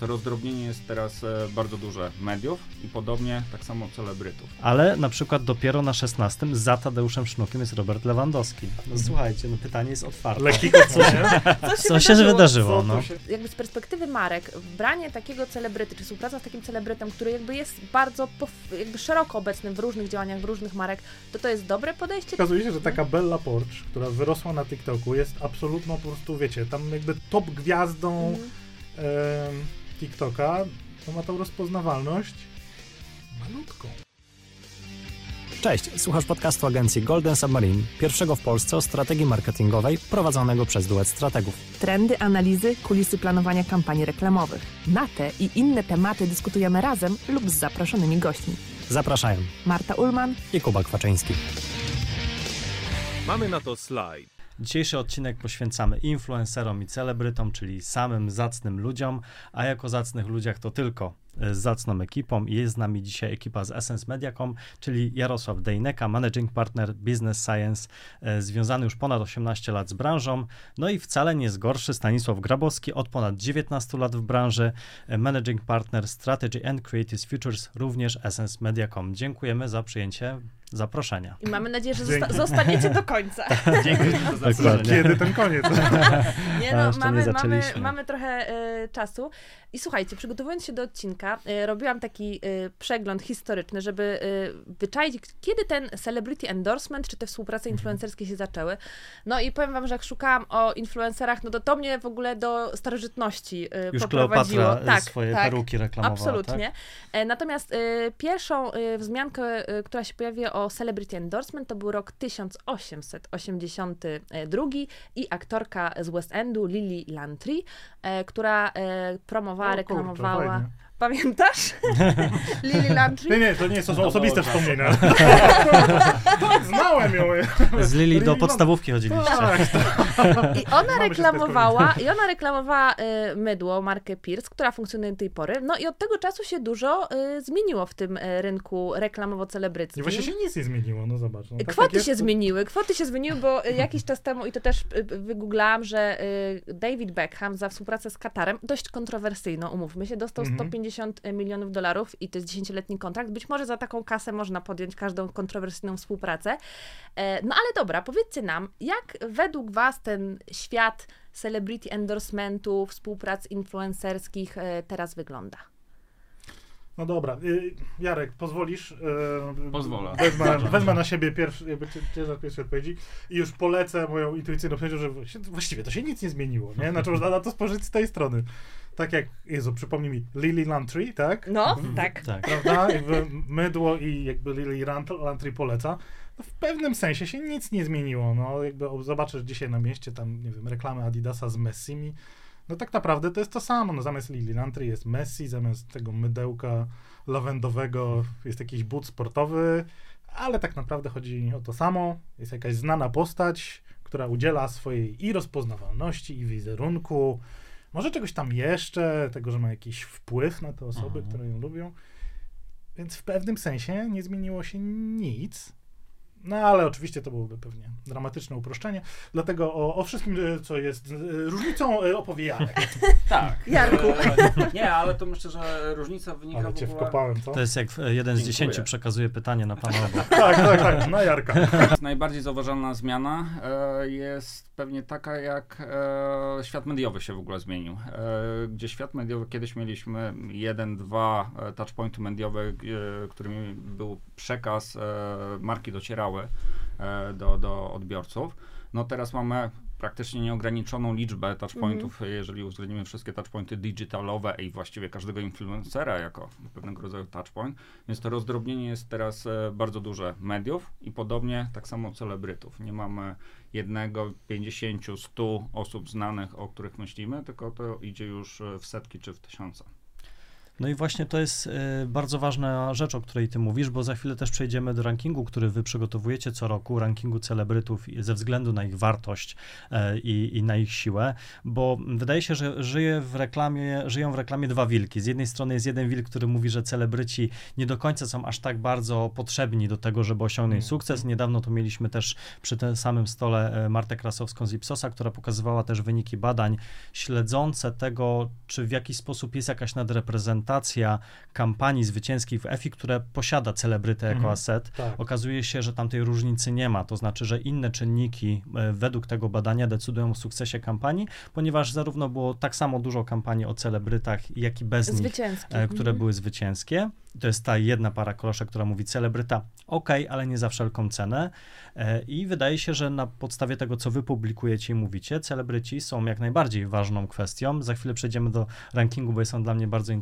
To rozdrobnienie jest teraz e, bardzo duże mediów i podobnie tak samo celebrytów. Ale na przykład dopiero na 16 za Tadeuszem Sznukiem jest Robert Lewandowski. No słuchajcie, no pytanie jest otwarte. Lekkiego co się? Co się wydarzyło, no? się... Jakby z perspektywy marek, branie takiego celebryty, czy współpraca z takim celebrytem, który jakby jest bardzo jakby szeroko obecny w różnych działaniach, w różnych marek, to to jest dobre podejście? Okazuje się, że taka Bella Porch, która wyrosła na TikToku, jest absolutną po prostu, wiecie, tam jakby top gwiazdą em, TikToka, to ma tą rozpoznawalność malutką. Cześć, słuchasz podcastu agencji Golden Submarine, pierwszego w Polsce o strategii marketingowej prowadzonego przez duet strategów. Trendy, analizy, kulisy planowania kampanii reklamowych. Na te i inne tematy dyskutujemy razem lub z zaproszonymi gośćmi. Zapraszają Marta Ulman, i Kuba Kwaczyński. Mamy na to slajd. Dzisiejszy odcinek poświęcamy influencerom i celebrytom, czyli samym zacnym ludziom, a jako zacnych ludziach to tylko z zacną ekipą i jest z nami dzisiaj ekipa z Essence Mediacom, czyli Jarosław Dejneka, Managing Partner Business Science, e, związany już ponad 18 lat z branżą, no i wcale nie jest gorszy Stanisław Grabowski, od ponad 19 lat w branży, e, Managing Partner Strategy and Creative Futures, również Essence Mediacom. Dziękujemy za przyjęcie zaproszenia. I mamy nadzieję, że zosta- zostaniecie do końca. Dzięki za zaproszenie. Kiedy ten koniec? Nie no, mamy, mamy, mamy trochę e, czasu. I słuchajcie, przygotowując się do odcinka, e, robiłam taki e, przegląd historyczny, żeby e, wyczaić, kiedy ten celebrity endorsement, czy te współprace influencerskie się zaczęły. No i powiem wam, że jak szukałam o influencerach, no to to mnie w ogóle do starożytności Już poprowadziło. Kleopatra tak, swoje tak. peruki reklamowała, Absolutnie. tak? Natomiast pierwszą wzmiankę, która się pojawiła o Celebrity Endorsement, to był rok 1882 i aktorka z West Endu, Lily Lantry, e, która e, promowała, O kurczę, reklamowała. fajnie. Pamiętasz? Lily Lantry? Nie, nie, to nie są To osobiste było wspomnienia. tak, znałem ją. Z Lili do podstawówki chodziliście. Tak, I ona reklamowała, i ona reklamowała y, mydło, markę Pierce, która funkcjonuje do tej pory. No i od tego czasu się dużo y, zmieniło w tym y, rynku I reklamowo-celebryckim. właśnie się nic nie zmieniło, no zobacz. No, tak Kwoty jest, się to- zmieniły, kwoty się zmieniły, bo y, jakiś czas temu, i to też y, wygooglałam, że y, David Beckham za współpracę z Katarem, dość kontrowersyjną, umówmy się, dostał Mhm. 150 milionów dolarów i to jest 10-letni kontrakt. Być może za taką kasę można podjąć każdą kontrowersyjną współpracę. E, No ale dobra, powiedzcie nam, jak według Was ten świat celebrity endorsementu, współprac influencerskich e, teraz wygląda? No dobra, y, Jarek, pozwolisz? y, Pozwolę. Wezmę, wezmę na siebie pierwszy, jakby ciężar pierwszej odpowiedzi i już polecę moją intuicyjną odpowiedzią, że właściwie to się nic nie zmieniło, nie? Znaczy można na to spojrzeć z tej strony. Tak jak, Jezu, przypomnij mi, Lily Lantry, tak? No, tak. Tak. Prawda? Jakby mydło i jakby Lily Lantry poleca. No w pewnym sensie się nic nie zmieniło. No jakby zobaczysz dzisiaj na mieście tam, nie wiem, reklamy Adidasa z Messimi. No tak naprawdę to jest to samo. No zamiast Lily Lantry jest Messi, zamiast tego mydełka lawendowego jest jakiś but sportowy, ale tak naprawdę chodzi o to samo. Jest jakaś znana postać, która udziela swojej i rozpoznawalności, i wizerunku, może czegoś tam jeszcze, tego, że ma jakiś wpływ na te osoby, Mhm. które ją lubią. Więc w pewnym sensie nie zmieniło się nic. No ale oczywiście to byłoby pewnie dramatyczne uproszczenie. Dlatego o, o wszystkim, e, co jest e, różnicą, e, opowie Jarek. Tak. Jarku. E, nie, ale to myślę, że różnica wynika Ale w cię ogóle... wkopałem, co? To jest jak jeden z Dziękuję. dziesięciu przekazuje pytanie na pana. Tak, tak, tak, na Jarka. Najbardziej zauważalna zmiana e, jest pewnie taka, jak e, świat mediowy się w ogóle zmienił. Gdzie świat mediowy kiedyś mieliśmy jeden, dwa touchpointy mediowe, którymi był przekaz, marki docierały e, do, do odbiorców. No teraz mamy praktycznie nieograniczoną liczbę touchpointów, jeżeli uwzględnimy wszystkie touchpointy digitalowe i właściwie każdego influencera jako pewnego rodzaju touchpoint. Więc to rozdrobnienie jest teraz e, bardzo duże mediów i podobnie tak samo celebrytów. Nie mamy jednego, 50, 100 osób znanych, o których myślimy, tylko to idzie już e, w setki czy w tysiące. No i właśnie to jest y, bardzo ważna rzecz, o której ty mówisz, bo za chwilę też przejdziemy do rankingu, który wy przygotowujecie co roku, rankingu celebrytów ze względu na ich wartość y, i, na ich siłę, bo wydaje się, że żyje w reklamie, żyją w reklamie dwa wilki. Z jednej strony jest jeden wilk, który mówi, że celebryci nie do końca są aż tak bardzo potrzebni do tego, żeby osiągnąć mm. sukces. Niedawno to mieliśmy też przy tym samym stole e, Martę Krasowską z Ipsosa, która pokazywała też wyniki badań śledzące tego, czy w jakiś sposób jest jakaś nadreprezentacja kampanii zwycięskich w EFI, które posiada celebrytę jako mhm, aset. Tak. Okazuje się, że tam tej różnicy nie ma, to znaczy, że inne czynniki e, według tego badania decydują o sukcesie kampanii, ponieważ zarówno było tak samo dużo kampanii o celebrytach, jak i bez nich, e, które mhm. były zwycięskie. To jest ta jedna para koloszek, która mówi celebryta, ok, ale nie za wszelką cenę. E, I wydaje się, że na podstawie tego, co wy publikujecie i mówicie, celebryci są jak najbardziej ważną kwestią. Za chwilę przejdziemy do rankingu, bo są dla mnie bardzo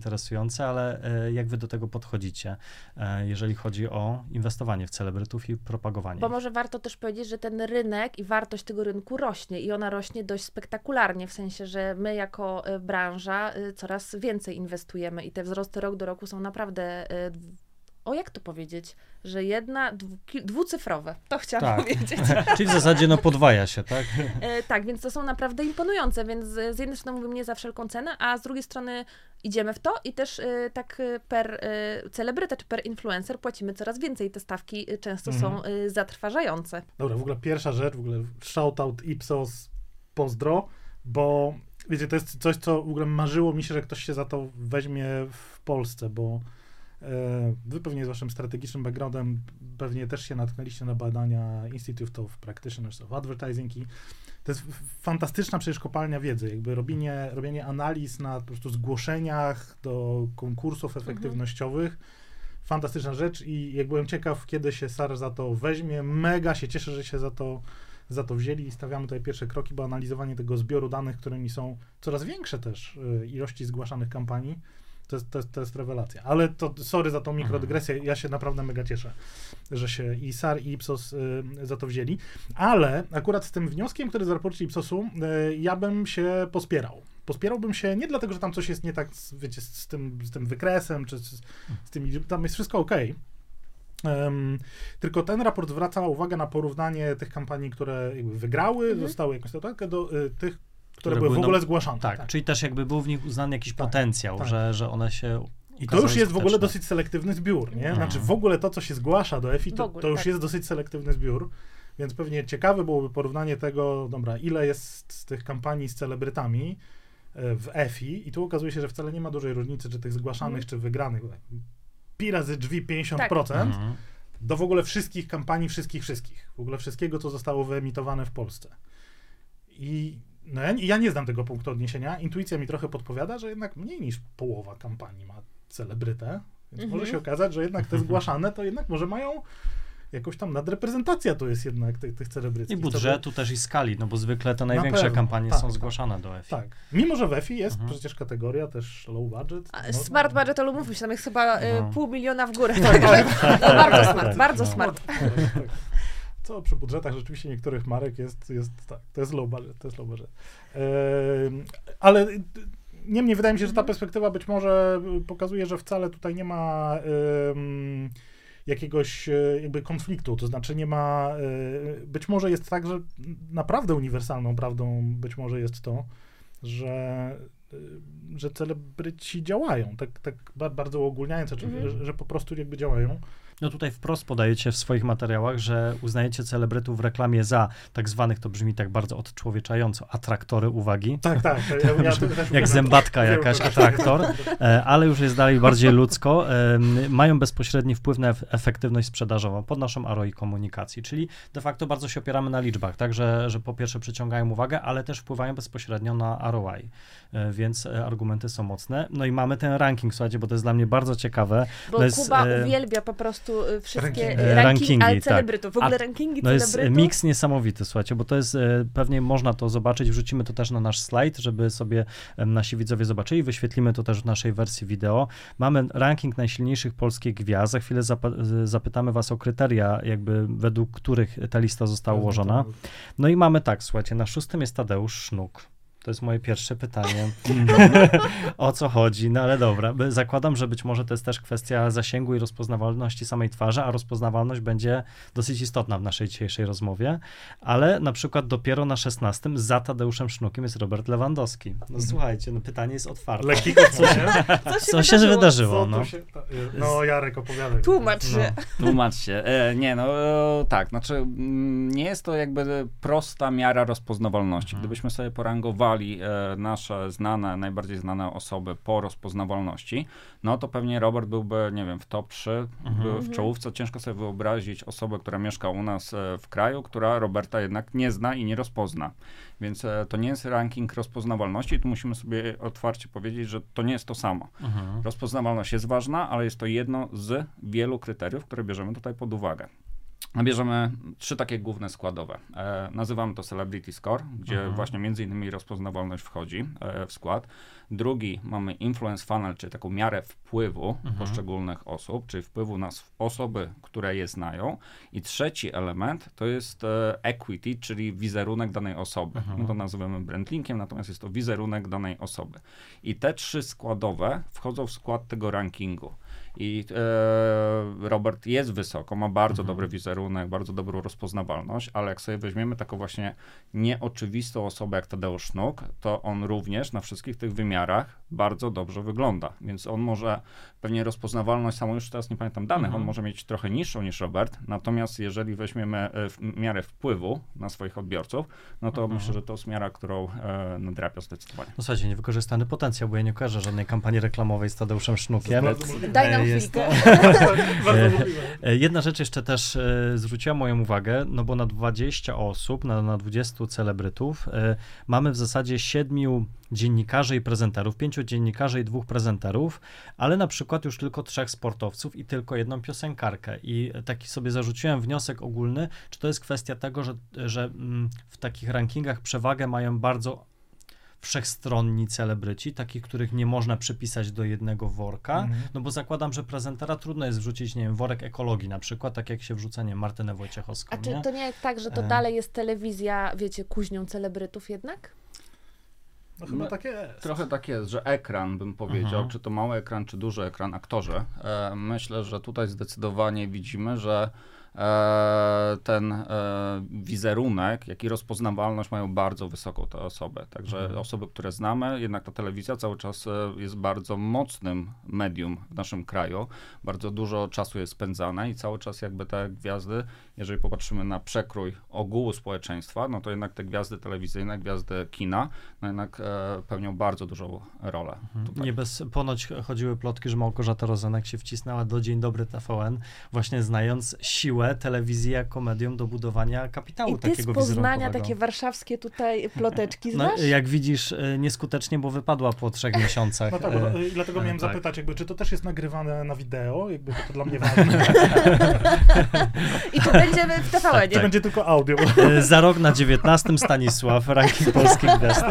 interesujące, ale e, jak wy do tego podchodzicie, e, jeżeli chodzi o inwestowanie w celebrytów i propagowanie? Bo może warto też powiedzieć, że ten rynek i wartość tego rynku rośnie i ona rośnie dość spektakularnie, w sensie, że my jako branża coraz więcej inwestujemy i te wzrosty rok do roku są naprawdę o jak to powiedzieć, że jedna, dwucyfrowe, to chciałam tak. powiedzieć. Czyli w zasadzie no podwaja się, tak? E, tak, więc to są naprawdę imponujące, więc z jednej strony mówimy nie za wszelką cenę, a z drugiej strony idziemy w to i też e, tak e, per e, celebryta czy per influencer płacimy coraz więcej. Te stawki często mhm. są e, zatrważające. Dobra, w ogóle pierwsza rzecz, w ogóle shoutout Ipsos, pozdro, bo wiecie, to jest coś, co w ogóle marzyło mi się, że ktoś się za to weźmie w Polsce, bo wy pewnie z waszym strategicznym backgroundem pewnie też się natknęliście na badania Institute of Practitioners of Advertising i to jest fantastyczna przecież kopalnia wiedzy, jakby robienie, robienie analiz na po prostu zgłoszeniach do konkursów mhm. efektywnościowych. Mhm. Fantastyczna rzecz i jak byłem ciekaw, kiedy się SAR za to weźmie, mega się cieszę, że się za to, za to wzięli i stawiamy tutaj pierwsze kroki, bo analizowanie tego zbioru danych, którymi są coraz większe też y, ilości zgłaszanych kampanii, to jest, to, jest, to jest rewelacja. Ale to, sorry za tą mikrodygresję, ja się naprawdę mega cieszę, że się i SAR i Ipsos y, za to wzięli. Ale akurat z tym wnioskiem, który z raporcie Ipsosu, y, ja bym się pospierał. Pospierałbym się nie dlatego, że tam coś jest nie tak, wiecie, z tym, z tym wykresem, czy z, z tymi, tam jest wszystko ok. Um, tylko ten raport zwraca uwagę na porównanie tych kampanii, które wygrały, mhm. zostały jakąś statuetkę, do y, tych, które, były w ogóle no, zgłaszane. Tak, tak, czyli też jakby był w nich uznany jakiś tak, potencjał, tak. Że, że one się i to już jest w ogóle dosyć selektywny zbiór, nie? Znaczy w ogóle to, co się zgłasza do EFI, to, ogóle, to już tak. jest dosyć selektywny zbiór, więc pewnie ciekawe byłoby porównanie tego, dobra, ile jest z tych kampanii z celebrytami e, w EFI i tu okazuje się, że wcale nie ma dużej różnicy, czy tych zgłaszanych, mm. czy wygranych. Pi razy drzwi 50%, tak. Mhm. do w ogóle wszystkich kampanii, wszystkich, wszystkich. W ogóle wszystkiego, co zostało wyemitowane w Polsce. I no ja, ja nie znam tego punktu odniesienia. Intuicja mi trochę podpowiada, że jednak mniej niż połowa kampanii ma celebrytę, więc mhm. może się okazać, że jednak te zgłaszane to jednak może mają jakoś tam nadreprezentacja to jest jednak tych, tych celebrytów. I budżetu też i skali, no bo zwykle te największe pewno, kampanie tak, są tak. zgłaszane do EFI. Tak. Mimo, że w EFI jest mhm. przecież kategoria też low budget. A, smart budget, ale mówmy się, tam jest chyba y, no. pół miliona w górę. Tak, tak, tak, bardzo smart, tak, bardzo no. smart co przy budżetach rzeczywiście niektórych marek jest, jest tak, to jest low budget, to jest low budget. Yy, ale niemniej wydaje mi się, że ta mhm. perspektywa być może pokazuje, że wcale tutaj nie ma jakiegoś e, jakby konfliktu, to znaczy nie ma, yy, być może jest tak, że naprawdę uniwersalną prawdą być może jest to, że że celebryci działają, tak, tak bardzo ogólniając, mhm. że, że po prostu jakby działają. No tutaj wprost podajecie w swoich materiałach, że uznajecie celebrytów w reklamie za tak zwanych, to brzmi tak bardzo odczłowieczająco, atraktory uwagi. Tak, tak. Ja, ja Jak zębatka jakaś, atraktor, e, ale już jest dalej bardziej ludzko. Mają bezpośredni wpływ na efektywność sprzedażową pod naszą ROI komunikacji, czyli de facto bardzo się opieramy na liczbach, tak, że, że po pierwsze przyciągają uwagę, ale też wpływają bezpośrednio na ROI, e, więc e, argumenty są mocne. No i mamy ten ranking, słuchajcie, bo to jest dla mnie bardzo ciekawe. Bo jest, Kuba uwielbia po prostu prostu y, wszystkie rankingi, rankingi ale tak. celebrytów. W ogóle A, rankingi no celebrytów. jest miks niesamowity, słuchajcie, bo to jest, e, pewnie można to zobaczyć, wrzucimy to też na nasz slajd, żeby sobie nasi widzowie zobaczyli, wyświetlimy to też w naszej wersji wideo. Mamy ranking najsilniejszych polskich gwiazd, za chwilę zapytamy was o kryteria, jakby według których ta lista została ułożona. No i mamy tak, słuchajcie, na szóstym jest Tadeusz Sznuk, To jest moje pierwsze pytanie. o co chodzi? No ale dobra, zakładam, że być może to jest też kwestia zasięgu i rozpoznawalności samej twarzy, a rozpoznawalność będzie dosyć istotna w naszej dzisiejszej rozmowie, ale na przykład dopiero na 16 za Tadeuszem Sznukiem jest Robert Lewandowski. No słuchajcie, no pytanie jest otwarte. Lekki kosmos, nie? Co się Co się wydarzyło? wydarzyło? Co No. tu się... No, Jarek, opowiadaj. Tłumacz się. Tłumacz się. E, nie, no e, tak, znaczy mm, nie jest to jakby prosta miara rozpoznawalności. Gdybyśmy sobie porangowali e, nasze znane, najbardziej znane osoby po rozpoznawalności, no to pewnie Robert byłby, nie wiem, w top 3, był w czołówce. Ciężko sobie wyobrazić osobę, która mieszka u nas e, w kraju, która Roberta jednak nie zna i nie rozpozna. Więc e, to nie jest ranking rozpoznawalności. Tu musimy sobie otwarcie powiedzieć, że to nie jest to samo. Mhm. Rozpoznawalność jest ważna, ale jest to jedno z wielu kryteriów, które bierzemy tutaj pod uwagę. Bierzemy trzy takie główne składowe. E, nazywamy to Celebrity Score, gdzie Mhm. właśnie między innymi rozpoznawalność wchodzi e, w skład. Drugi mamy Influence Funnel, czyli taką miarę wpływu Mhm. poszczególnych osób, czyli wpływu na osoby, które je znają. I trzeci element to jest e, Equity, czyli wizerunek danej osoby. Mhm. My to nazywamy brandlinkiem, natomiast jest to wizerunek danej osoby. I te trzy składowe wchodzą w skład tego rankingu. I e, Robert jest wysoko, ma bardzo Mhm. dobry wizerunek, bardzo dobrą rozpoznawalność, ale jak sobie weźmiemy taką właśnie nieoczywistą osobę jak Tadeusz Sznuk, to on również na wszystkich tych wymiarach bardzo dobrze wygląda. Więc on może pewnie rozpoznawalność samą, już teraz nie pamiętam danych, Mhm. on może mieć trochę niższą niż Robert, natomiast jeżeli weźmiemy e, w miarę wpływu na swoich odbiorców, no to Mhm. myślę, że to jest miara, którą e, nadrabia zdecydowanie. No słuchajcie, niewykorzystany potencjał, bo ja nie kojarzę żadnej kampanii reklamowej z Tadeuszem Sznukiem. Daj nam E, jest E. E, Jedna rzecz jeszcze też e, zwróciła moją uwagę, no bo na 20 osób, na, na 20 celebrytów e, mamy w zasadzie siedmiu dziennikarzy i prezenterów, pięciu dziennikarzy i dwóch prezenterów, ale na przykład już tylko trzech sportowców i tylko jedną piosenkarkę. I taki sobie zarzuciłem wniosek ogólny, czy to jest kwestia tego, że, że mm, w takich rankingach przewagę mają bardzo wszechstronni celebryci, takich, których nie można przypisać do jednego worka, Mhm. no bo zakładam, że prezentera trudno jest wrzucić, nie wiem, worek ekologii na przykład, tak jak się wrzuca, nie Martynę Wojciechowską, A czy nie? to nie jest tak, że to E. dalej jest telewizja, wiecie, kuźnią celebrytów jednak? No chyba No, tak jest. Trochę tak jest, że ekran, bym powiedział, Mhm. czy to mały ekran, czy duży ekran, aktorzy. E, myślę, że tutaj zdecydowanie widzimy, że ten e, wizerunek, jak i rozpoznawalność mają bardzo wysoką te osoby. Także Mhm. osoby, które znamy, jednak ta telewizja cały czas e, jest bardzo mocnym medium w naszym kraju. Bardzo dużo czasu jest spędzane i cały czas jakby te gwiazdy, jeżeli popatrzymy na przekrój ogółu społeczeństwa, no to jednak te gwiazdy telewizyjne, gwiazdy kina, no jednak e, pełnią bardzo dużą rolę. Tutaj. Nie bez, ponoć chodziły plotki, że Małgorzata Rozenek się wcisnęła do Dzień Dobry TVN, właśnie znając siłę telewizji jako medium do budowania kapitału I ty z takiego Poznania wizerunkowego. takie warszawskie tutaj ploteczki No, znasz? jak widzisz, y, nieskutecznie, bo wypadła po trzech miesiącach. No tak, bo, y, dlatego e, miałem tak. zapytać, jakby, czy to też jest nagrywane na wideo, jakby to dla mnie ważne. I tu będziemy w TVN, Czy nie? będzie tylko audio? E, Za rok na 19 Stanisław, ranking polskich gwiazd.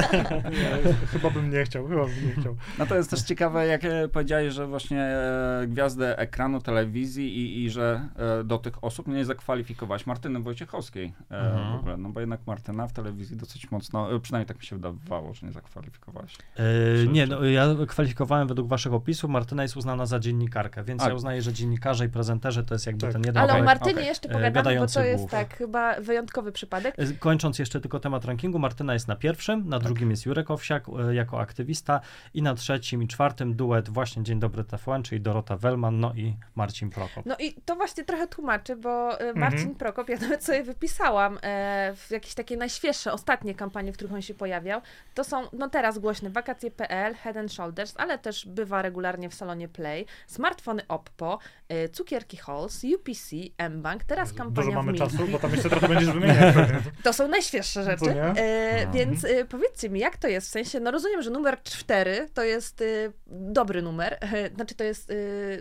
Nie, chyba bym nie chciał, chyba bym nie chciał. No to jest też ciekawe, jak e, powiedziałeś, że właśnie e, gwiazdy ekranu, telewizji i, i że e, do tych osób nie zakwalifikować Martyny Wojciechowskiej e, Mhm. w ogóle, no bo jednak Martyna w telewizji dosyć mocno, e, przynajmniej tak mi się wydawało, że nie zakwalifikowałaś. E, nie, no, ja kwalifikowałem według waszych opisów. Martyna jest uznana za dziennikarkę, więc A. ja uznaję, że dziennikarze i prezenterzy to jest jakby Tak. ten jeden Ale o Martynie okej. jeszcze pogadamy, bo to jest głów. tak chyba wyjątkowy przypadek. E, Kończąc jeszcze tylko temat rankingu, Martyna jest na pierwszym, na drugim jest Jurek Owsiak e, jako aktywista i na trzecim i czwartym duet właśnie Dzień Dobry TVN, czyli Dorota Wellman, no i Marcin Prokop. No i to właśnie trochę tłumaczy, bo e, Marcin Mhm. Prokop, ja nawet sobie wypisałam e, w jakieś takie najświeższe, ostatnie kampanie, w których on się pojawiał. To są, no teraz głośne, wakacje.pl, Head and Shoulders, ale też bywa regularnie w salonie Play, smartfony Oppo, e, cukierki Halls, UPC, mBank, teraz kampania Dużo mamy w czasu, bo tam jeszcze trochę będziesz wymieniać. To są najświeższe rzeczy. E, Mhm. Więc e, powiedzcie mi, jak to jest? W sensie, no rozumiem, że numer 4 to jest e, dobry numer, znaczy to jest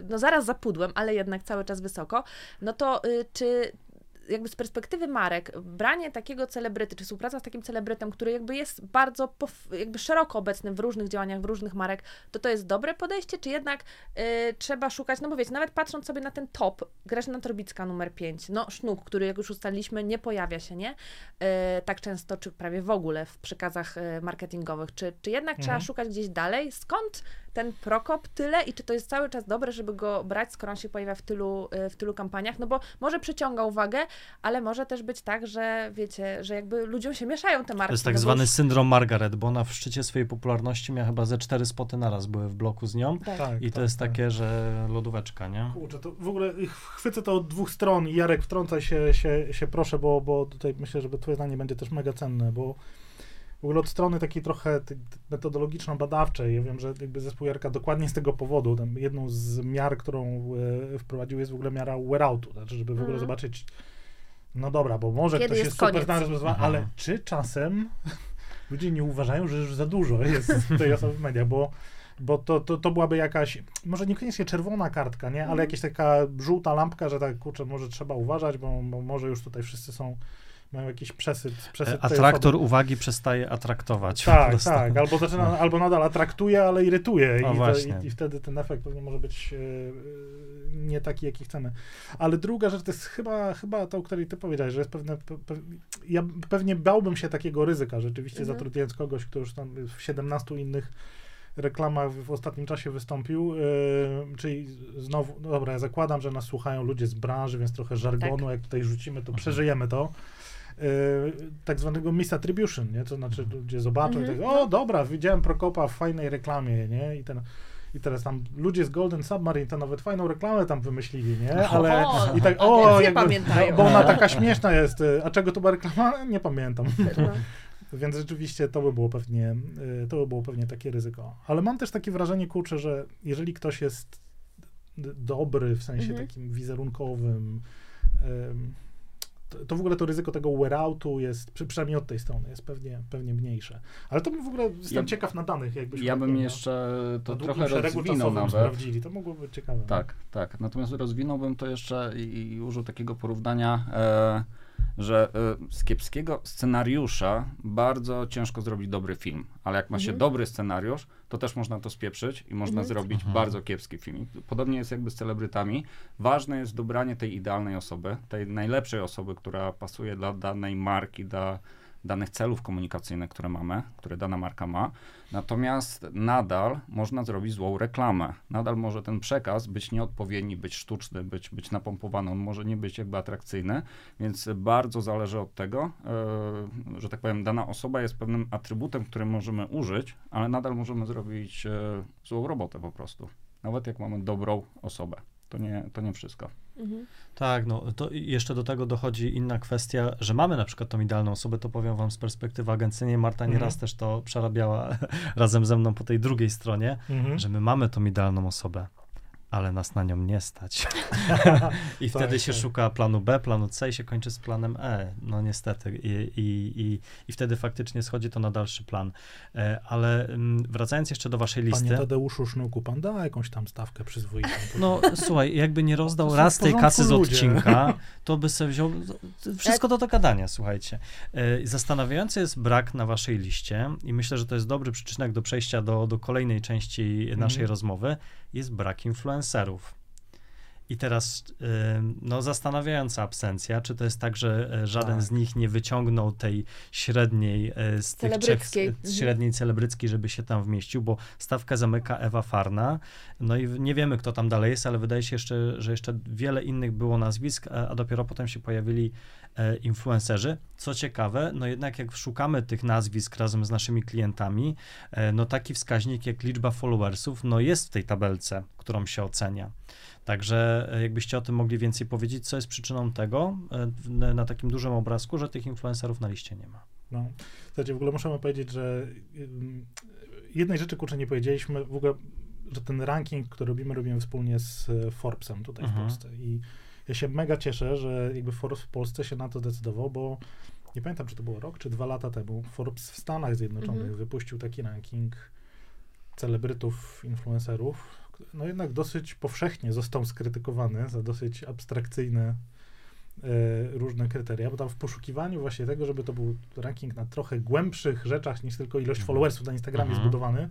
no zaraz za pudłem, ale jednak cały czas wysoko. No to czy jakby z perspektywy marek, branie takiego celebryty, czy współpraca z takim celebrytem, który jakby jest bardzo pof- jakby szeroko obecny w różnych działaniach, w różnych marek, to to jest dobre podejście, czy jednak y, trzeba szukać, no bo wiecie, nawet patrząc sobie na ten top, Grażyna Torbicka numer 5, no Sznuk, który jak już ustaliliśmy, nie pojawia się, nie? Y, tak często, czy prawie w ogóle w przekazach y, marketingowych, czy, czy jednak trzeba Mhm. szukać gdzieś dalej? Skąd ten Prokop tyle i czy to jest cały czas dobre, żeby go brać, skoro on się pojawia w tylu, y, w tylu kampaniach? No bo może przyciąga uwagę, ale może też być tak, że wiecie, że jakby ludziom się mieszają te marki. To jest no tak bo zwany już- syndrom Margaret, bo ona w szczycie swojej popularności miała chyba ze cztery spoty naraz były w bloku z nią. Tak. Tak, I to tak, jest tak. takie, że lodóweczka, nie? Kurczę, to w ogóle chwycę to od dwóch stron i Jarek wtrącaj się, się, się proszę, bo, bo tutaj myślę, że twoje zdanie będzie też mega cenne, bo w ogóle od strony takiej trochę metodologiczno-badawczej, ja wiem, że jakby zespół Jarka dokładnie z tego powodu, tam jedną z miar, którą e, wprowadził jest w ogóle miara wear-outu, znaczy żeby w ogóle Mhm. zobaczyć, no dobra, bo może Kiedy ktoś jest jest super Mhm. ale czy czasem ludzie nie uważają, że już za dużo jest tej osoby w mediach, bo bo to, to, to byłaby jakaś, może niekoniecznie czerwona kartka, nie, Mhm. ale jakaś taka żółta lampka, że tak, kurczę, może trzeba uważać, bo, bo może już tutaj wszyscy są, mają jakiś przesyt, przesyt tej Atraktor uwagi przestaje atraktować. Tak, tak, albo zaczyna, albo nadal atraktuje, ale irytuje O, i, to, i, i wtedy ten efekt pewnie może być e, e, nie taki, jaki chcemy. Ale druga rzecz to jest chyba, chyba to, o której ty powiedziałeś, że jest pewne, pe, pe, ja pewnie bałbym się takiego ryzyka, rzeczywiście Mhm. zatrudniając kogoś, kto już tam w 17 innych reklamach w, ostatnim czasie wystąpił, e, czyli znowu, no dobra, ja zakładam, że nas słuchają ludzie z branży, więc trochę żargonu, Tak. jak tutaj rzucimy, to Mhm. przeżyjemy to. E, tak zwanego misattribution, nie? To znaczy ludzie zobaczą Mhm, i tak, no. o dobra, widziałem Prokopa w fajnej reklamie, nie? I ten i teraz tam ludzie z Golden Submarine to nawet fajną reklamę tam wymyślili, nie? Ale O, i tak, o, jakby, no, bo ona taka śmieszna jest. y, A czego to była reklama? Nie pamiętam. No. Więc rzeczywiście to by było pewnie, y, to by było pewnie takie ryzyko. Ale mam też takie wrażenie, kurczę, że jeżeli ktoś jest dobry w sensie Mhm. takim wizerunkowym, ym, to, to w ogóle to ryzyko tego wear-outu jest, przy, przynajmniej od tej strony, jest pewnie, pewnie mniejsze. Ale to bym w ogóle jestem Ja- ciekaw na danych, jakbyśmy Ja bym nie wiem, jeszcze to na długim trochę rozwinął nawet. sprawdzili. To mogłoby być ciekawe. no. Tak, tak. Natomiast rozwinąłbym to jeszcze i, i użył takiego porównania, e, że e, z kiepskiego scenariusza bardzo ciężko zrobić dobry film, ale jak ma się Mhm. dobry scenariusz, to też można to spieprzyć i można Mhm. zrobić Mhm. bardzo kiepski film. Podobnie jest jakby z celebrytami. Ważne jest dobranie tej idealnej osoby, tej najlepszej osoby, która pasuje dla danej marki, dla danych celów komunikacyjnych, które mamy, które dana marka ma. Natomiast nadal można zrobić złą reklamę. Nadal może ten przekaz być nieodpowiedni, być sztuczny, być, być napompowany. On może nie być jakby atrakcyjny, więc bardzo zależy od tego, e, że tak powiem, dana osoba jest pewnym atrybutem, który możemy użyć, ale nadal możemy zrobić e, złą robotę po prostu. Nawet jak mamy dobrą osobę. To nie, to nie wszystko. Mhm. Tak, no to jeszcze do tego dochodzi inna kwestia, że mamy na przykład tą idealną osobę, to powiem wam z perspektywy agencyjnej, Marta Mhm. nieraz też to przerabiała razem ze mną po tej drugiej stronie, Mhm. że my mamy tą idealną osobę, ale nas na nią nie stać. I Tak, wtedy się tak. szuka planu B, planu C i się kończy z planem E. No niestety. I, i, i, i wtedy faktycznie schodzi to na dalszy plan. E, Ale mm, wracając jeszcze do waszej listy. Panie Tadeuszu Sznuku, pan da jakąś tam stawkę przyzwoitą. No słuchaj, jakby nie rozdał To są raz tej kasy z ludzie. odcinka, to by sobie wziął wszystko do dogadania, słuchajcie. E, Zastanawiający jest brak na waszej liście i myślę, że to jest dobry przyczynek do przejścia do, do kolejnej części naszej Mhm. rozmowy, jest brak influencerów. I teraz ym, no, zastanawiająca absencja, czy to jest tak, że e, żaden Tak. z nich nie wyciągnął tej średniej e, z tych trzech, Celebryckiej. średniej celebryckiej, żeby się tam wmieścił, bo stawkę zamyka Ewa Farna. No i nie wiemy, kto tam dalej jest, ale wydaje się jeszcze, że jeszcze wiele innych było nazwisk, a, dopiero potem się pojawili influencerzy. Co ciekawe, no jednak jak szukamy tych nazwisk razem z naszymi klientami, e, no taki wskaźnik jak liczba followersów, no jest w tej tabelce, którą się ocenia. Także e, jakbyście o tym mogli więcej powiedzieć, co jest przyczyną tego e, na takim dużym obrazku, że tych influencerów na liście nie ma. No. Słuchajcie, w ogóle możemy powiedzieć, że jednej rzeczy, kurczę, nie powiedzieliśmy, w ogóle, że ten ranking, który robimy, robimy wspólnie z e, Forbesem tutaj Mhm. w Polsce i ja się mega cieszę, że jakby Forbes w Polsce się na to zdecydował, bo nie pamiętam, czy to było rok, czy dwa lata temu, Forbes w Stanach Zjednoczonych Mhm. wypuścił taki ranking celebrytów, influencerów, no jednak dosyć powszechnie został skrytykowany za dosyć abstrakcyjne różne kryteria, bo tam w poszukiwaniu właśnie tego, żeby to był ranking na trochę głębszych rzeczach niż tylko ilość Mhm. followersów na Instagramie Mhm. zbudowany,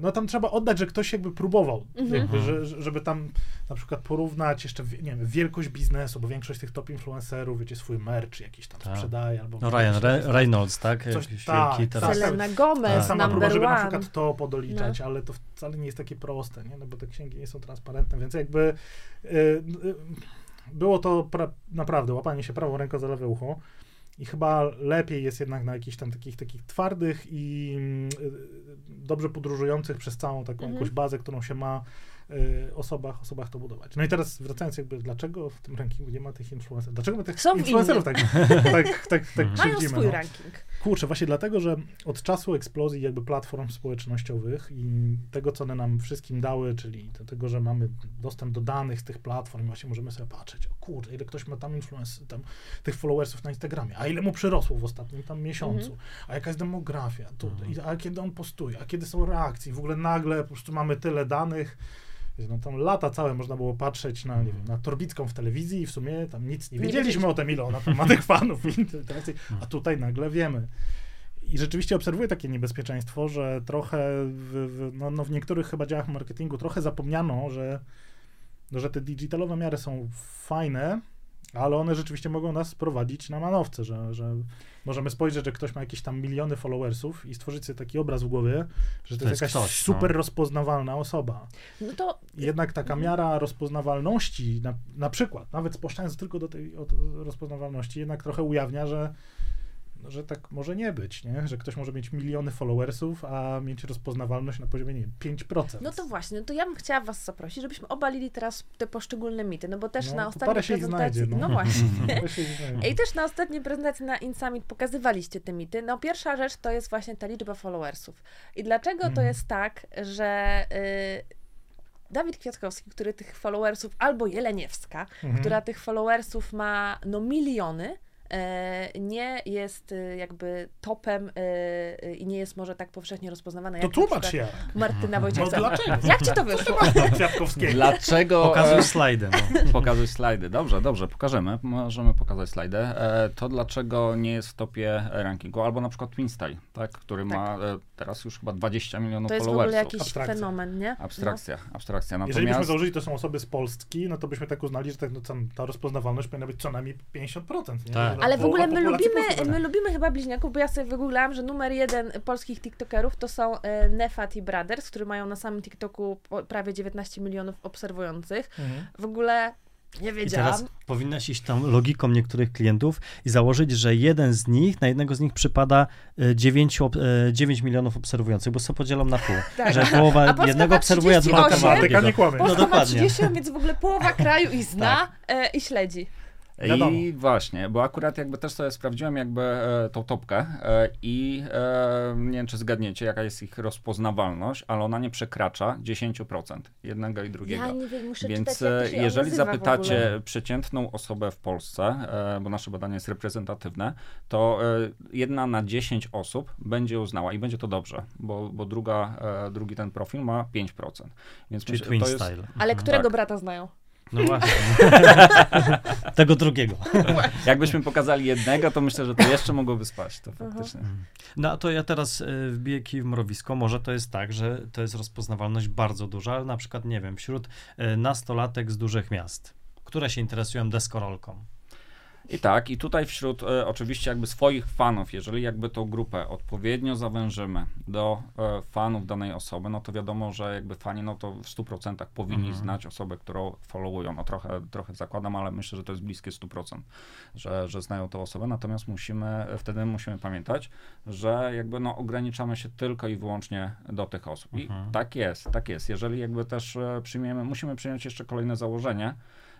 no tam trzeba oddać, że ktoś jakby próbował, Mhm. jakby, Mhm. że, że- żeby tam na przykład porównać jeszcze, nie wiem, wielkość biznesu, bo większość tych top influencerów, wiecie, swój merch jakiś tam Tak. sprzedaje, albo... No Ryan Re Reynolds, tak? Coś- Jakiś tak, wielki teraz. tak. Selena Gomez, sama próba, żeby na przykład to podoliczać, ale to wcale nie jest takie proste, nie? No bo te księgi nie są transparentne, więc jakby y, y, było to pra- naprawdę łapanie się prawą ręką za lewe ucho i chyba lepiej jest jednak na jakichś tam takich, takich twardych i y, dobrze podróżujących przez całą taką Mhm. jakąś bazę, którą się ma y, osobach, osobach to budować. No i teraz wracając jakby, dlaczego w tym rankingu nie ma tych influencerów? Dlaczego my tych Są influencerów tak, tak, tak, tak Mhm. Mają swój no? ranking. Kurczę, właśnie dlatego, że od czasu eksplozji jakby platform społecznościowych i tego, co one nam wszystkim dały, czyli do tego, że mamy dostęp do danych z tych platform i właśnie możemy sobie patrzeć, o kurczę, ile ktoś ma tam influence, tam tych followersów na Instagramie, a ile mu przyrosło w ostatnim tam miesiącu, a jaka jest demografia, tu, Mhm. i, a kiedy on postuje, a kiedy są reakcje, w ogóle nagle po prostu mamy tyle danych, no tam lata całe można było patrzeć na, nie wiem, na Torbicką w telewizji i w sumie tam nic nie wiedzieliśmy o tym, ile ona tam ma tych fanów i interakcji, a tutaj nagle wiemy. I rzeczywiście obserwuję takie niebezpieczeństwo, że trochę w, w, no, no w niektórych chyba działach marketingu trochę zapomniano, że, no, że te digitalowe miary są fajne, ale one rzeczywiście mogą nas prowadzić na manowce, że, że możemy spojrzeć, że ktoś ma jakieś tam miliony followersów i stworzyć sobie taki obraz w głowie, że to, To jest jakaś ktoś, super no. rozpoznawalna osoba. No to I Jednak taka miara rozpoznawalności, na, na przykład, nawet spuszczając tylko do tej od rozpoznawalności, jednak trochę ujawnia, że, no, że tak może nie być, nie? że ktoś może mieć miliony followersów, a mieć rozpoznawalność na poziomie, nie wiem, 5%. No to właśnie, no to ja bym chciała was zaprosić, żebyśmy obalili teraz te poszczególne mity, no bo też No, na ostatniej prezentacji, znajdzie, no. no właśnie. I też na ostatniej prezentacji na InSummit pokazywaliście te mity. No pierwsza rzecz to jest właśnie ta liczba followersów. I dlaczego to Mhm. jest tak, że y, Dawid Kwiatkowski, który tych followersów, albo Jeleniewska, Mhm. która tych followersów ma no miliony, nie jest y, jakby topem y, y, i nie jest może tak powszechnie rozpoznawana To jak tłumacz na przykład się. Martyna No Wojciechowska. dlaczego? Jak ci to wyszło? Kwiatkowskiego. Dlaczego... Pokazuj e, slajdy. No. Pokazuj slajdy. Dobrze, dobrze, pokażemy. Możemy pokazać slajdy. E, to dlaczego nie jest w topie rankingu? Albo na przykład Twinstyle, tak, który ma e, teraz już chyba 20 milionów To jest w followersów. ogóle jakiś Abstrakcja. fenomen, nie? Abstrakcja, abstrakcja. Jeżeli byśmy Natomiast założyli, to są osoby z Polski, no to byśmy tak uznali, że tak, no, ta rozpoznawalność powinna być co najmniej 50%. Nie? Tak. Ale w ogóle my lubimy, my lubimy chyba bliźniaków, bo ja sobie wygooglałam, że numer jeden polskich TikTokerów to są e, Nefat i Brothers, którzy mają na samym TikToku po- prawie 19 milionów obserwujących. Mhm. W ogóle nie I wiedziałam. teraz powinnaś iść tą logiką niektórych klientów i założyć, że jeden z nich, na jednego z nich przypada e, 9, 9 milionów obserwujących, bo sobie podzielą na pół. Tak. Że połowa A jednego obserwuje, a druga 38. połowa Matematyka nie kłamie. Polska ma dokładnie. 30, więc w ogóle połowa kraju ich zna e, i śledzi. Wiadomo. I właśnie, bo akurat jakby też sobie sprawdziłem jakby e, tą topkę e, i e, nie wiem, czy zgadniecie, jaka jest ich rozpoznawalność, ale ona nie przekracza 10% jednego i drugiego. Ja nie wiem, muszę Więc czytać, jak e, jeżeli zapytacie przeciętną osobę w Polsce, e, bo nasze badanie jest reprezentatywne, to e, jedna na 10 osób będzie uznała i będzie to dobrze, bo, bo druga, e, drugi ten profil ma 5%. Więc Czyli myślę, twin to jest, style. Ale którego Tak. brata znają? No właśnie. Tego drugiego. jakbyśmy pokazali jednego, to myślę, że to jeszcze mogłoby spaść. To faktycznie. No a to ja teraz y, wbiję kij w mrowisko. Może to jest tak, że to jest rozpoznawalność bardzo duża, ale na przykład, nie wiem, wśród y, nastolatek z dużych miast, które się interesują deskorolką. I tak, i tutaj wśród e, oczywiście jakby swoich fanów, jeżeli jakby tą grupę odpowiednio zawężymy do e, fanów danej osoby, no to wiadomo, że jakby fani, no to w 100% powinni Mhm. znać osobę, którą followują. No trochę, trochę zakładam, ale myślę, że to jest bliskie 100%, że, że znają tą osobę, natomiast musimy, wtedy musimy pamiętać, że jakby no ograniczamy się tylko i wyłącznie do tych osób. I Mhm. tak jest, tak jest. Jeżeli jakby też e, przyjmiemy, musimy przyjąć jeszcze kolejne założenie,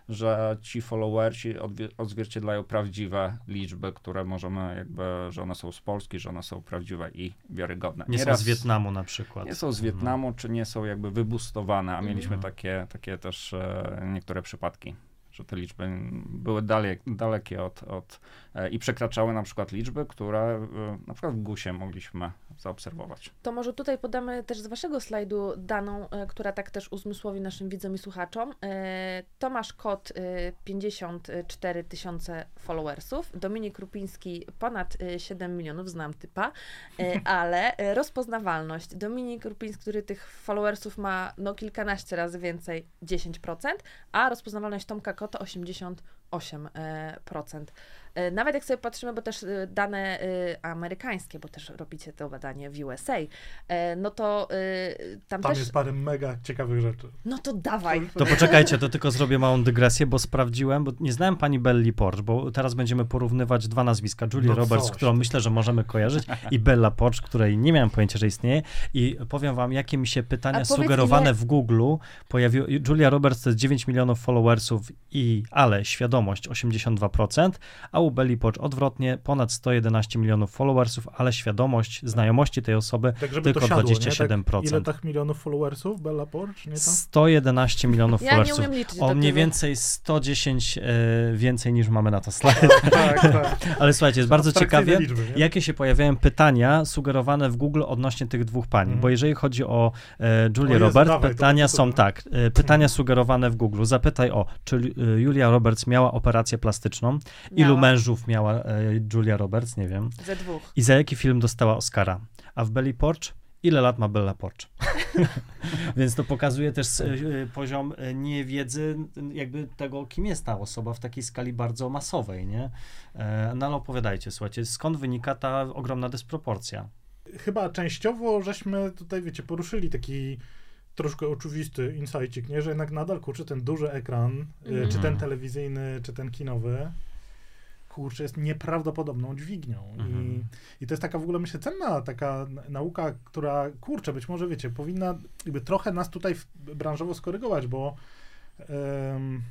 że ci followersi odzwierciedlają prawdziwe liczby, które możemy jakby, że one są z Polski, że one są prawdziwe i wiarygodne. Nie są Nieraz z Wietnamu na przykład. Nie są z Wietnamu, czy nie są jakby wybustowane, a mieliśmy Mhm. takie, takie też e, niektóre przypadki, że te liczby były dalej, dalekie od, od e, i przekraczały na przykład liczby, które e, na przykład w GUSie mogliśmy zaobserwować. To może tutaj podamy też z waszego slajdu daną, e, która tak też uzmysłowi naszym widzom i słuchaczom. Tomasz Kot, e, 54 tysiące followersów, Dominik Rupiński ponad e, 7 milionów, znam typa, ale rozpoznawalność. Dominik Rupiński, który tych followersów ma no kilkanaście razy więcej, 10%, a rozpoznawalność Tomka Kota 88%. E, Nawet jak sobie patrzymy, bo też e, dane e, amerykańskie, bo też robicie to badanie w USA, no to tam, Tam też... jest parę mega ciekawych rzeczy. No to dawaj. To poczekajcie, to tylko zrobię małą dygresję, bo sprawdziłem, bo nie znałem pani Belli Porch, bo teraz będziemy porównywać dwa nazwiska. Julia No Roberts, coś którą myślę, że możemy kojarzyć, i Bella Porch, której nie miałem pojęcia, że istnieje. I powiem wam, jakie mi się pytania sugerowane ile- w Google pojawiły. Julia Roberts to jest 9 milionów followersów, i ale świadomość 82%, a u Belli Porch odwrotnie, ponad 111 milionów followersów, ale świadomość, znajomości tej osoby Tak, żeby tylko to siadło, 27%. Nie? Tak, ile tak milionów followersów Bella Porch, nie tam? 111 milionów Ja nie followersów. umiem liczyć O mniej więcej 110 e, więcej niż mamy na to slajd. tak, tak. Ale słuchajcie, jest bardzo Abstrakcyjne ciekawie, liczby, nie? jakie się pojawiają pytania sugerowane w Google odnośnie tych dwóch pań. Mhm. Bo jeżeli chodzi o e, Julię O Jezu, Roberts, dawaj, to pytania są tak. E, pytania sugerowane w Google. Zapytaj o, czy e, Julia Roberts miała operację plastyczną? Ilu Miała. Mężów miała e, Julia Roberts? Nie wiem. Ze dwóch. I za jaki film dostała Oscara? A w Belly Porch? Ile lat ma Bella Porch? Więc to pokazuje też e, poziom e, niewiedzy jakby tego, kim jest ta osoba w takiej skali bardzo masowej, nie? No ale opowiadajcie, słuchajcie, skąd wynika ta ogromna dysproporcja? Chyba częściowo żeśmy tutaj, wiecie, poruszyli taki troszkę oczywisty insightik, nie? Że jednak nadal, kurczę, ten duży ekran, Mhm. czy ten telewizyjny, czy ten kinowy, kurczę, jest nieprawdopodobną dźwignią. I, Mhm. I to jest taka w ogóle, myślę, cenna taka nauka, która, kurczę, być może, wiecie, powinna jakby trochę nas tutaj w, branżowo skorygować, bo em,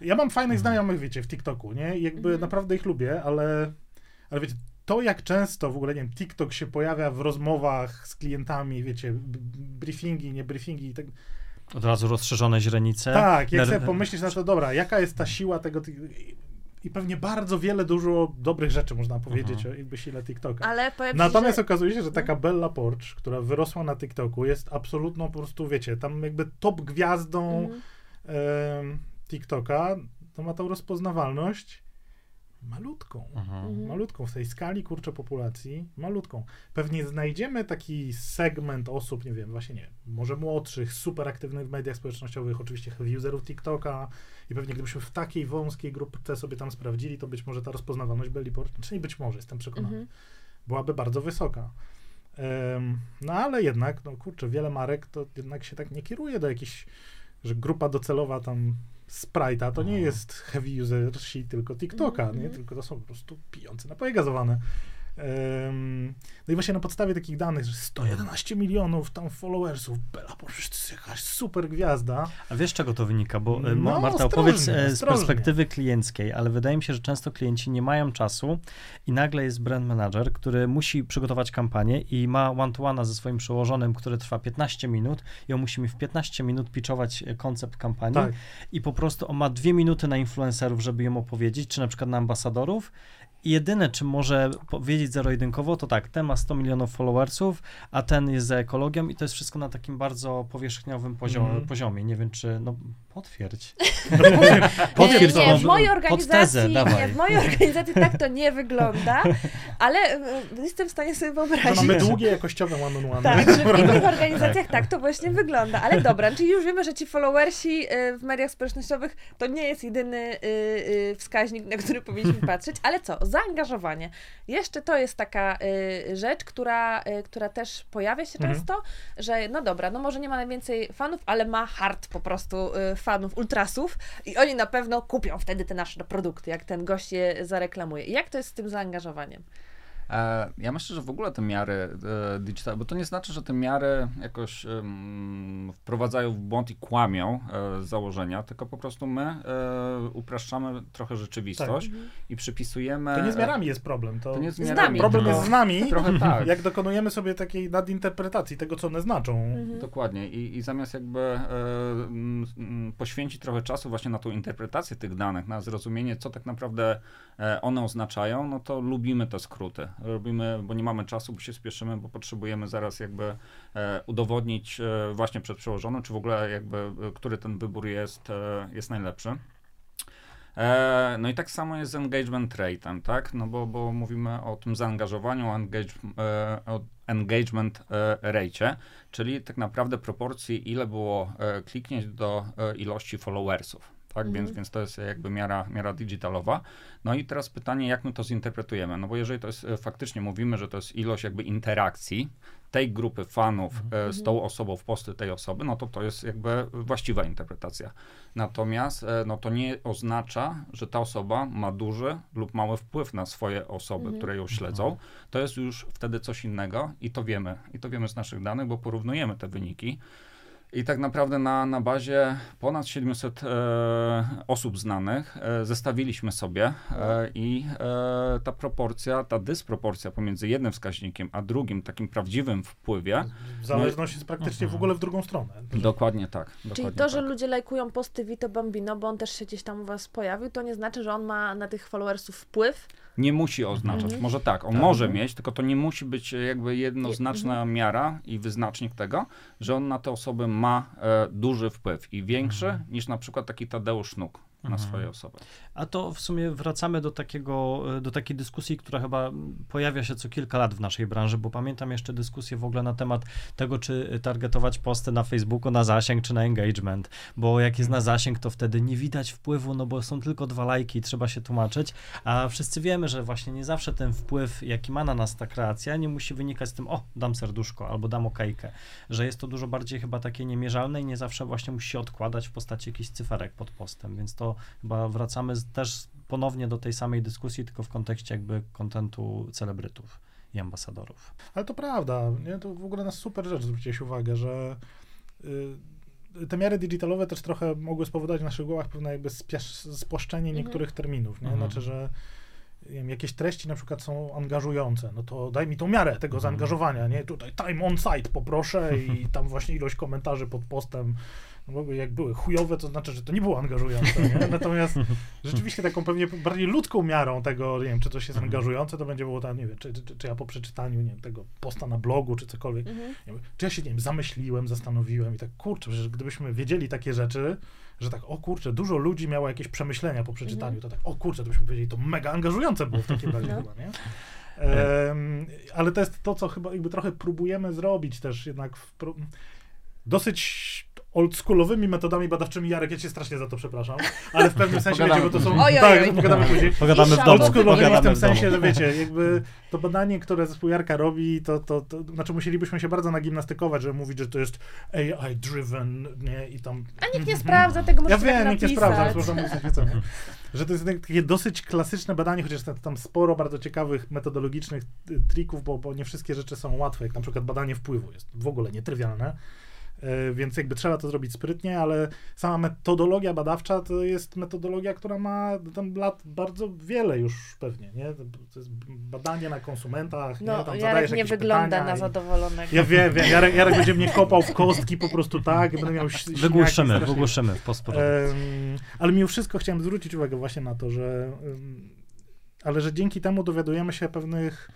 ja mam fajnych Mhm. znajomych, wiecie, w TikToku, nie? I jakby Mhm. naprawdę ich lubię, ale, ale wiecie, to jak często w ogóle, nie wiem, TikTok się pojawia w rozmowach z klientami, wiecie, briefingi, nie briefingi i tak. Od razu rozszerzone źrenice. Tak, jak sobie pomyślisz na to, dobra, jaka jest ta siła tego i pewnie bardzo wiele, dużo dobrych rzeczy można powiedzieć Mhm. o jakby sile TikToka. Ale powiem Natomiast że... okazuje się, że taka Bella Porch, która wyrosła na TikToku, jest absolutną po prostu, wiecie, tam jakby top gwiazdą Mhm. em, TikToka, to ma tą rozpoznawalność malutką. Mhm. Mhm. Malutką w tej skali, kurczę, populacji, malutką. Pewnie znajdziemy taki segment osób, nie wiem, właśnie nie, może młodszych, super aktywnych w mediach społecznościowych, oczywiście heavy userów TikToka i pewnie gdybyśmy w takiej wąskiej grupce sobie tam sprawdzili, to być może ta rozpoznawalność Belly Porch, czy nie być może, jestem przekonany, Mhm. byłaby bardzo wysoka. Em, no ale jednak, no kurczę, wiele marek to jednak się tak nie kieruje do jakichś, że grupa docelowa tam Sprite'a to nie Mhm. jest heavy usersi tylko TikToka, Mhm. nie? tylko to są po prostu pijące napoje gazowane. No i właśnie na podstawie takich danych, że 111 milionów tam followersów, Bella Porch to jest jakaś super gwiazda. A wiesz, czego to wynika? Bo e, No, Marta, ostrożnie, opowiedz e, z ostrożnie. perspektywy klienckiej, ale wydaje mi się, że często klienci nie mają czasu i nagle jest brand manager, który musi przygotować kampanię i ma one-to-one ze swoim przełożonym, który trwa 15 minut i on musi mi w 15 minut pitchować e, koncept kampanii Tak. i po prostu on ma dwie minuty na influencerów, żeby ją opowiedzieć, czy na przykład na ambasadorów. Jedyne, czym może powiedzieć zero-jedynkowo, to tak, ten ma 100 milionów followersów, a ten jest za ekologią i to jest wszystko na takim bardzo powierzchniowym poziomie. Mhm. poziomie. Nie wiem, czy, no potwierdź. Nie, Potwierdź nie, tą w mojej organizacji, tezę, nie, w mojej organizacji tak to nie wygląda, ale e, jestem w stanie sobie wyobrazić. mamy długie jakościowe one-on-one. Tak, że w innych organizacjach tak to właśnie wygląda. Ale dobra, czyli już wiemy, że ci followersi y, w mediach społecznościowych to nie jest jedyny y, y, wskaźnik, na który powinniśmy patrzeć. Ale co? Zaangażowanie. Jeszcze to jest taka y, rzecz, która, y, która też pojawia się Mhm. często, że no dobra, no może nie ma najwięcej fanów, ale ma hard po prostu y, fanów, ultrasów i oni na pewno kupią wtedy te nasze produkty, jak ten gość je zareklamuje. I jak to jest z tym zaangażowaniem? E, ja myślę, że w ogóle te miary e, digital, bo to nie znaczy, że te miary jakoś wprowadzają w błąd i kłamią e, z założenia, tylko po prostu my upraszczamy trochę rzeczywistość i przypisujemy... To nie z miarami jest problem. To, To nie z Z miarami, nami. problem jest z nami, Trochę tak. jak dokonujemy sobie takiej nadinterpretacji tego, co one znaczą. Mhm. Dokładnie. I, I zamiast jakby e, poświęcić trochę czasu właśnie na tą interpretację tych danych, na zrozumienie, co tak naprawdę one oznaczają, no to lubimy te skróty. Robimy, bo nie mamy czasu, bo się spieszymy, bo potrzebujemy zaraz jakby e, udowodnić e, właśnie przed przełożonym, czy w ogóle jakby, e, który ten wybór jest, jest najlepszy. No i tak samo jest z engagement rate'em, tak? No bo, bo mówimy o tym zaangażowaniu, o, engage, o engagement e, rate, czyli tak naprawdę proporcji, ile było kliknięć do ilości followersów. Tak, Mhm. więc, więc to jest jakby miara, miara digitalowa. No i teraz pytanie, jak my to zinterpretujemy? No bo jeżeli to jest e, faktycznie mówimy, że to jest ilość jakby interakcji tej grupy fanów e, z tą osobą w posty tej osoby, no to to jest jakby właściwa interpretacja. Natomiast e, no to nie oznacza, że ta osoba ma duży lub mały wpływ na swoje osoby, Mhm. które ją śledzą. To jest już wtedy coś innego i to wiemy. I to wiemy z naszych danych, bo porównujemy te wyniki. I tak naprawdę na, na bazie ponad 700 e, osób znanych e, zestawiliśmy sobie e, i e, ta proporcja, ta dysproporcja pomiędzy jednym wskaźnikiem a drugim, takim prawdziwym wpływie, Zależność jest praktycznie w ogóle w drugą stronę. dokładnie tak. Czyli dokładnie to, że tak. ludzie lajkują posty Vito Bambino, bo on też się gdzieś tam u was pojawił, to nie znaczy, że on ma na tych followersów wpływ. Nie musi oznaczać. Mhm. Może tak, on Tak. może mieć, tylko to nie musi być jakby jednoznaczna miara i wyznacznik tego, że on na te osoby ma e, duży wpływ i większy niż na przykład taki Tadeusz Nuk na swoje osoby. A to w sumie wracamy do takiego, e, do takiej dyskusji, która chyba pojawia się co kilka lat w naszej branży, bo pamiętam jeszcze dyskusję w ogóle na temat tego, czy targetować posty na Facebooku na zasięg, czy na engagement, bo jak jest na zasięg, to wtedy nie widać wpływu, no bo są tylko dwa lajki i trzeba się tłumaczyć, a wszyscy wiemy, że właśnie nie zawsze ten wpływ, jaki ma na nas ta kreacja, nie musi wynikać z tym, o, dam serduszko, albo dam okejkę, że jest to dużo bardziej chyba takie niemierzalne i nie zawsze właśnie musi się odkładać w postaci jakichś cyferek pod postem, więc to chyba wracamy z, też ponownie do tej samej dyskusji, tylko w kontekście jakby kontentu celebrytów i ambasadorów. Ale to prawda, nie? to w ogóle na super rzecz zwróciłeś uwagę, że y, te miary digitalowe też trochę mogły spowodować w naszych głowach pewne jakby spiesz- spłaszczenie Mhm. niektórych terminów, nie? Mhm. Znaczy, że nie wiem, jakieś treści na przykład są angażujące, no to daj mi tą miarę tego Mhm. zaangażowania, nie? Tutaj time on site poproszę i tam właśnie ilość komentarzy pod postem, no jak były chujowe, to znaczy, że to nie było angażujące, nie? Natomiast rzeczywiście taką pewnie bardziej ludzką miarą tego, nie wiem, czy coś jest Mhm. angażujące, to będzie było tam, nie wiem, czy, czy, czy ja po przeczytaniu, nie wiem, tego posta na blogu, czy cokolwiek, Mhm. nie wiem, czy ja się, nie wiem, zamyśliłem, zastanowiłem i tak, kurczę, że gdybyśmy wiedzieli takie rzeczy, że tak, o kurczę, dużo ludzi miało jakieś przemyślenia po przeczytaniu, Mhm. to tak, o kurczę, to byśmy powiedzieli, to mega angażujące było w takim razie No. chyba, nie? Em, ale to jest to, co chyba jakby trochę próbujemy zrobić też jednak w pro... dosyć oldschoolowymi metodami badawczymi. Jarek, ja cię strasznie za to przepraszam, ale w pewnym sensie, Pogadamy wiecie, bo to są... Oj, oj, tak, oj. pogadamy później. Pogadamy w domu, Oldschoolowymi w tym w sensie, że wiecie, jakby to badanie, które zespół Jarka robi, to, to, to znaczy musielibyśmy się bardzo nagimnastykować, żeby mówić, że to jest AI-driven, nie, i tam... A nikt nie sprawdza tego, Ja wiem, tak nikt nie napisać. sprawdza, można mówić? Że to jest takie dosyć klasyczne badanie, chociaż tam- tam sporo bardzo ciekawych metodologicznych y, trików, bo, bo nie wszystkie rzeczy są łatwe, jak na przykład badanie wpływu jest w ogóle nietrywialne. Y, Więc jakby trzeba to zrobić sprytnie, ale sama metodologia badawcza to jest metodologia, która ma tam lat bardzo wiele już pewnie, nie? To jest badanie na konsumentach, nie? No, Tam Jarek zadajesz nie jakieś wygląda pytania na i- zadowolonego. Ja wiem, wiem, Jarek, Jarek będzie mnie kopał w kostki po prostu tak, będę miał Wygłuszymy, wygłuszymy w. Em, ale mimo wszystko chciałem zwrócić uwagę właśnie na to, że em, ale że dzięki temu dowiadujemy się pewnych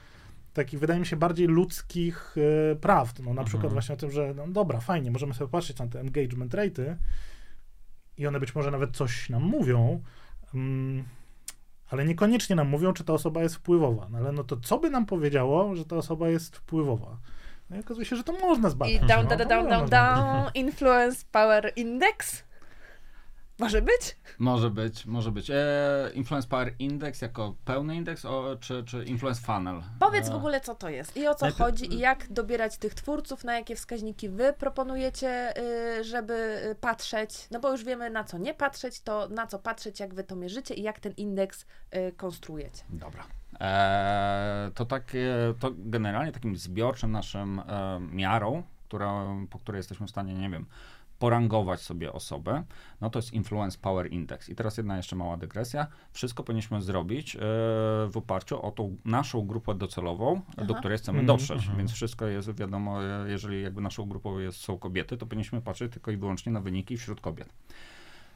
takich, wydaje mi się, bardziej ludzkich e, prawd. No, na przykład Mhm. właśnie o tym, że no dobra, fajnie, możemy sobie patrzeć na te engagement rate'y i one być może nawet coś nam mówią, mm, ale niekoniecznie nam mówią, czy ta osoba jest wpływowa. No, ale no to co by nam powiedziało, że ta osoba jest wpływowa? No i okazuje się, że to można zbadać. I down, no, down, down, down, down, influence power index? Może być? Może być, może być. E, influence Power Index jako pełny indeks, o, czy, czy Influence Funnel? Powiedz E, w ogóle, co to jest i o co Najpierw- chodzi i jak dobierać tych twórców, na jakie wskaźniki wy proponujecie, y, żeby y, patrzeć, no bo już wiemy na co nie patrzeć, to na co patrzeć, jak wy to mierzycie i jak ten indeks y, konstruujecie. Dobra. E, to takie, to generalnie takim zbiorczym naszym e, miarą, która, po której jesteśmy w stanie, nie wiem, porangować sobie osobę, no to jest Influence Power Index. I teraz jedna jeszcze mała dygresja. Wszystko powinniśmy zrobić e, w oparciu o tą naszą grupę docelową, do której chcemy Mhm. dotrzeć. Więc wszystko jest wiadomo, e, jeżeli jakby naszą grupą jest, są kobiety, to powinniśmy patrzeć tylko i wyłącznie na wyniki wśród kobiet.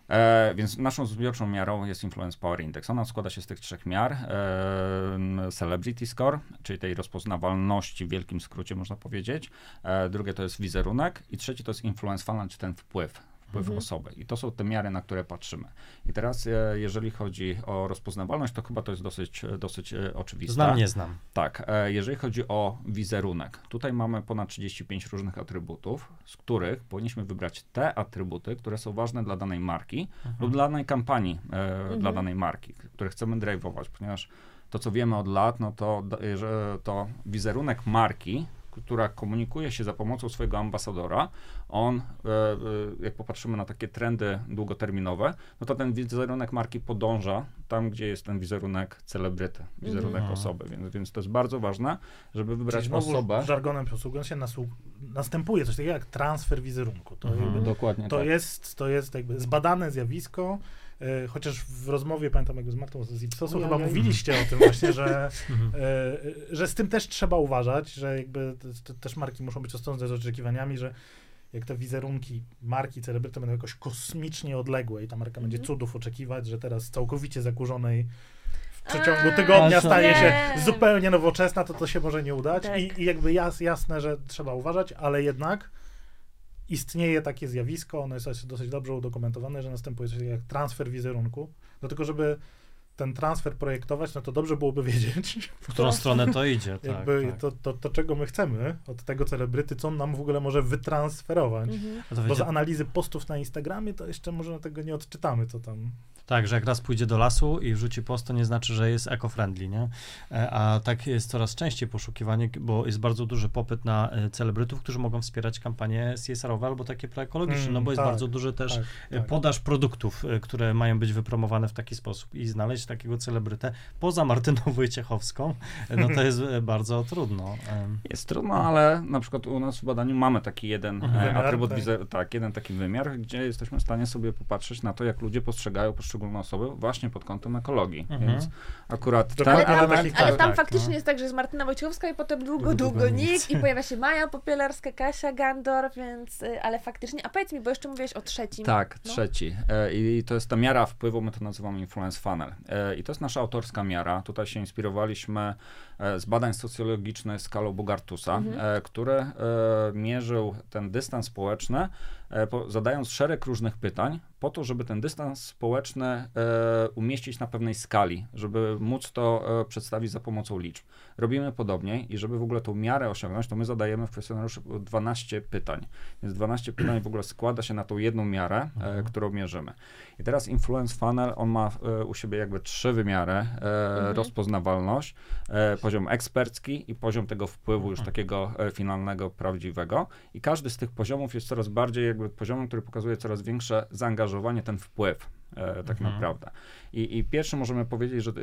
E, więc naszą zbiorczą miarą jest Influence Power Index. Ona składa się z tych trzech miar. E, celebrity Score, czyli tej rozpoznawalności w wielkim skrócie można powiedzieć. E, drugie to jest wizerunek i trzeci to jest Influence Funnel, czy ten wpływ wpływ osoby. I to są te miary, na które patrzymy. I teraz, e, jeżeli chodzi o rozpoznawalność, to chyba to jest dosyć, dosyć e, oczywiste. Znam, nie znam. Tak, e, jeżeli chodzi o wizerunek, tutaj mamy ponad 35 różnych atrybutów, z których powinniśmy wybrać te atrybuty, które są ważne dla danej marki lub dla danej kampanii e, dla danej marki, które chcemy drive'ować, ponieważ to, co wiemy od lat, no to, że to wizerunek marki, która komunikuje się za pomocą swojego ambasadora, on, e, e, jak popatrzymy na takie trendy długoterminowe, no to ten wizerunek marki podąża tam, gdzie jest ten wizerunek celebryty, wizerunek Mhm. osoby, więc, więc to jest bardzo ważne, żeby wybrać Czyli osobę. żargonem posługując się, następuje coś takiego jak transfer wizerunku. To, Mhm. jakby, Dokładnie to, tak. jest, to jest jakby zbadane zjawisko, e, chociaż w rozmowie, pamiętam jakby z Martą z Ipsosu, chyba mówiliście o tym właśnie, że, e, że z tym też trzeba uważać, że jakby te, te, też marki muszą być ostrożne z oczekiwaniami, że jak te wizerunki marki celebryty będą jakoś kosmicznie odległe i ta marka będzie Mhm. cudów oczekiwać, że teraz całkowicie zakurzonej w przeciągu tygodnia staje się nie. zupełnie nowoczesna, to to się może nie udać. Tak. I, I jakby jas, jasne, że trzeba uważać, ale jednak istnieje takie zjawisko, ono jest dosyć dobrze udokumentowane, że następuje coś jak transfer wizerunku. Do tego, żeby ten transfer projektować, no to dobrze byłoby wiedzieć, W którą stronę to idzie, tak, jakby tak. To, to, to, czego my chcemy od tego celebryty, co on nam w ogóle może wytransferować. Mhm. To Bo wiecie, z analizy postów na Instagramie to jeszcze może tego nie odczytamy, co tam. Tak, że jak raz pójdzie do lasu i wrzuci post, to nie znaczy, że jest eco-friendly, nie? E, A tak jest coraz częściej poszukiwanie, bo jest bardzo duży popyt na e, celebrytów, którzy mogą wspierać kampanie CSR-owe albo takie proekologiczne, Mm, no bo jest tak, bardzo duży też tak, e, tak. podaż produktów, które mają być wypromowane w taki sposób i znaleźć takiego celebrytę poza Martyną Wojciechowską, no to jest e, bardzo trudno. Jest trudno, ale na przykład u nas w badaniu mamy taki jeden e, Wymiar, atrybut, tak. tak, jeden taki wymiar, gdzie jesteśmy w stanie sobie popatrzeć na to, jak ludzie postrzegają poszczególne osoby właśnie pod kątem ekologii. Mhm. Więc akurat ten Ale tam, element, ale tak, tam tak, faktycznie no. jest tak, że jest Martyna Wojciechowska i potem długo, Długo, długo, nic. i pojawia się Maja Popielarska, Kasia Gandor, więc, y, ale faktycznie, a powiedz mi, bo jeszcze mówiłeś o trzecim. Tak, No. trzeci. E, I to jest ta miara wpływu, my to nazywamy influence funnel. E, I to jest nasza autorska miara. Tutaj się inspirowaliśmy z badań socjologicznych skalą Bogartusa, Mhm. e, który e, mierzył ten dystans społeczny, e, po, zadając szereg różnych pytań, po to, żeby ten dystans społeczny e, umieścić na pewnej skali, żeby móc to e, przedstawić za pomocą liczb. Robimy podobnie i żeby w ogóle tą miarę osiągnąć, to my zadajemy w kwestionariuszu 12 pytań. Więc 12 pytań w ogóle składa się na tą jedną miarę, e, którą mierzymy. I teraz Influence Funnel, on ma e, u siebie jakby trzy wymiary. E, Rozpoznawalność, e, poziom ekspercki i poziom tego wpływu już takiego e, finalnego, prawdziwego. I każdy z tych poziomów jest coraz bardziej jakby poziomem, który pokazuje coraz większe zaangażowanie, ten wpływ. E, tak Mhm. naprawdę. I, I pierwszy możemy powiedzieć, że e,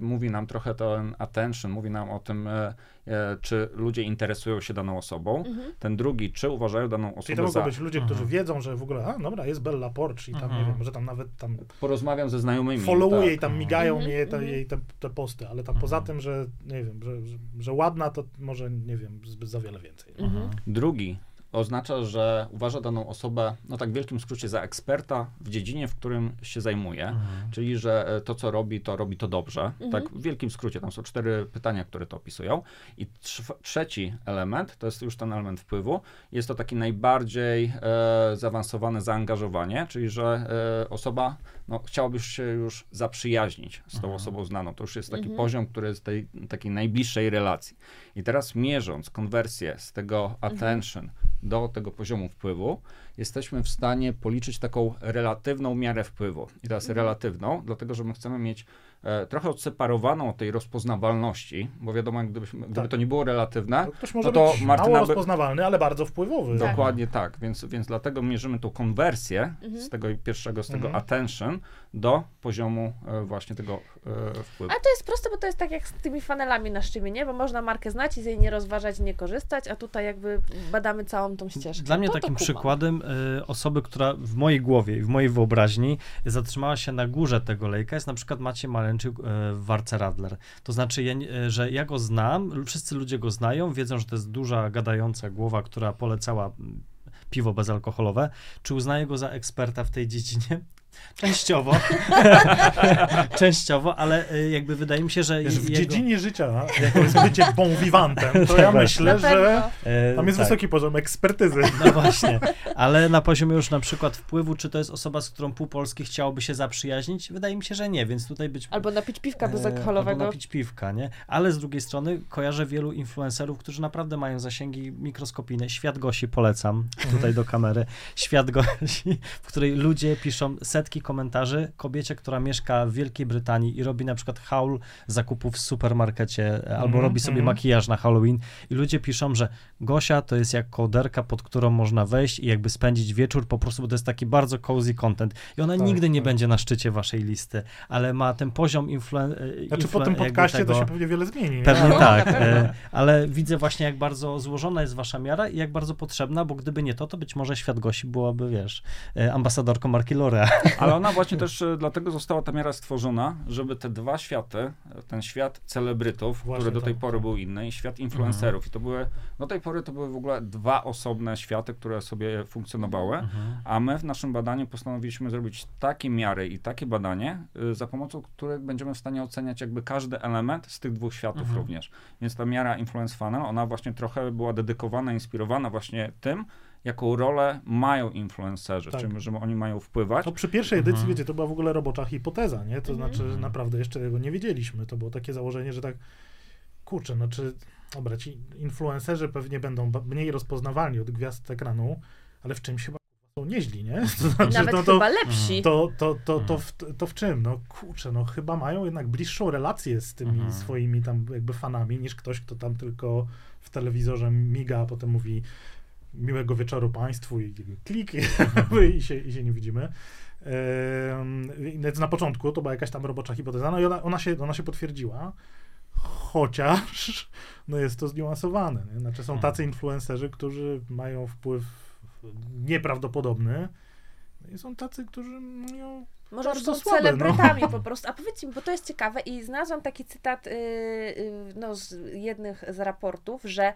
mówi nam trochę ten attention, mówi nam o tym, e, e, czy ludzie interesują się daną osobą. Mhm. Ten drugi, czy uważają daną Czyli osobę to mogą za... być ludzie, Mhm. którzy wiedzą, że w ogóle, a dobra, jest Bella Porch i tam, Mhm. nie wiem, że tam nawet tam Porozmawiam ze znajomymi. followuje tak. i tam migają Mhm, jej, te, mhm. jej te, te posty, ale tam poza tym, że nie wiem, że, że, że ładna, to może nie wiem, zbyt za wiele więcej. Mhm. Drugi oznacza, że uważa daną osobę, no tak w wielkim skrócie, za eksperta w dziedzinie, w którym się zajmuje, Mhm. czyli że e, to, co robi, to robi to dobrze. Mhm. Tak w wielkim skrócie, tam są cztery pytania, które to opisują. I trz- trzeci element, to jest już ten element wpływu, jest to taki najbardziej e, zaawansowane zaangażowanie, czyli że e, osoba no, chciałaby się już zaprzyjaźnić z tą Mhm. osobą znaną. To już jest taki Mhm. poziom, który jest tej takiej najbliższej relacji. I teraz mierząc konwersję z tego attention do tego poziomu wpływu, jesteśmy w stanie policzyć taką relatywną miarę wpływu. I teraz Mhm. relatywną, dlatego że my chcemy mieć e, trochę odseparowaną od tej rozpoznawalności, bo wiadomo, jak gdybyśmy, gdyby Tak. to nie było relatywne, No, ktoś może no to być Martyna mało by- rozpoznawalny, ale bardzo wpływowy. Tak. Dokładnie tak, więc, więc dlatego mierzymy tą konwersję Mhm. z tego pierwszego, z tego Mhm. attention do poziomu e, właśnie tego e, wpływu. Ale to jest proste, bo to jest tak jak z tymi fanelami na szczycie, nie? Bo można markę znać i z jej nie rozważać, nie korzystać, a tutaj jakby badamy całą tą ścieżkę. Dla mnie To- to takim kumam. przykładem osoby, która w mojej głowie i w mojej wyobraźni zatrzymała się na górze tego lejka jest na przykład Maciej Maleńczyk y, w Warce Radler. To znaczy, y, że ja go znam, wszyscy ludzie go znają, wiedzą, że to jest duża, gadająca głowa, która polecała mm, piwo bezalkoholowe. Czy uznaję go za eksperta w tej dziedzinie? Częściowo. Częściowo, ale y, jakby wydaje mi się, że Wiesz, w jego- dziedzinie życia, jako jest bycie bon vivantem, to ja Tak myślę, Na że e, tam jest tak. wysoki poziom ekspertyzy. No właśnie, ale na poziomie już na przykład wpływu, czy to jest osoba, z którą pół Polski chciałoby się zaprzyjaźnić? Wydaje mi się, że nie, więc tutaj być... Albo napić piwka bezalkoholowego. Albo napić piwka, nie? Ale z drugiej strony kojarzę wielu influencerów, którzy naprawdę mają zasięgi mikroskopijne. Świat Gosi polecam tutaj do kamery. Świat Gosi, w której ludzie piszą setki komentarzy kobiecie, która mieszka w Wielkiej Brytanii i robi na przykład haul zakupów w supermarkecie e, albo Mhm, robi sobie mhm. makijaż na Halloween i ludzie piszą, że Gosia to jest jak kołderka, pod którą można wejść i jakby spędzić wieczór po prostu, bo to jest taki bardzo cozy content. I ona Tak, nigdy nie tak. będzie na szczycie waszej listy, ale ma ten poziom influen... e, Znaczy influ- po tym podcaście tego... to się pewnie wiele zmieni. nie? Pewnie No, tak, pewno. e, ale widzę właśnie, jak bardzo złożona jest wasza miara i jak bardzo potrzebna, bo gdyby nie to, to być może świat Gosi byłaby, wiesz, e, ambasadorką marki L'Oreal. Ale ona właśnie też e, dlatego została ta miara stworzona, żeby te dwa światy, e, ten świat celebrytów, Właśnie który do tej tak, pory był inny, i świat influencerów. I to były, do tej pory to były w ogóle dwa osobne światy, które sobie funkcjonowały. A my w naszym badaniu postanowiliśmy zrobić takie miary i takie badanie, y, za pomocą których będziemy w stanie oceniać jakby każdy element z tych dwóch światów Mhm. również. Więc ta miara Influence Funnel, ona właśnie trochę była dedykowana, inspirowana właśnie tym, jaką rolę mają influencerzy, Tak. czym, że oni mają wpływać. To przy pierwszej edycji, Mhm. wiecie, to była w ogóle robocza hipoteza, nie? To Mhm. znaczy, że naprawdę jeszcze tego nie wiedzieliśmy. To było takie założenie, że tak, kurczę, znaczy, dobra, ci influencerzy pewnie będą mniej rozpoznawalni od gwiazd ekranu, ale w czymś chyba są nieźli, nie? To znaczy, Nawet to, to, chyba lepsi. to, to, to, to, w, to w czym? No kurczę, no chyba mają jednak bliższą relację z tymi Mhm. swoimi tam jakby fanami, niż ktoś, kto tam tylko w telewizorze miga, a potem mówi miłego wieczoru państwu i klik i, się, i się nie widzimy. Więc na początku to była jakaś tam robocza hipoteza, no i ona, ona, się, ona się potwierdziła, chociaż no jest to zniuansowane. Nie? Znaczy są tacy influencerzy, którzy mają wpływ nieprawdopodobny no i są tacy, którzy mają Może już są słabe, celebrytami po prostu. A powiedzcie mi, bo to jest ciekawe i znalazłam taki cytat y, y, no, z jednych z raportów, że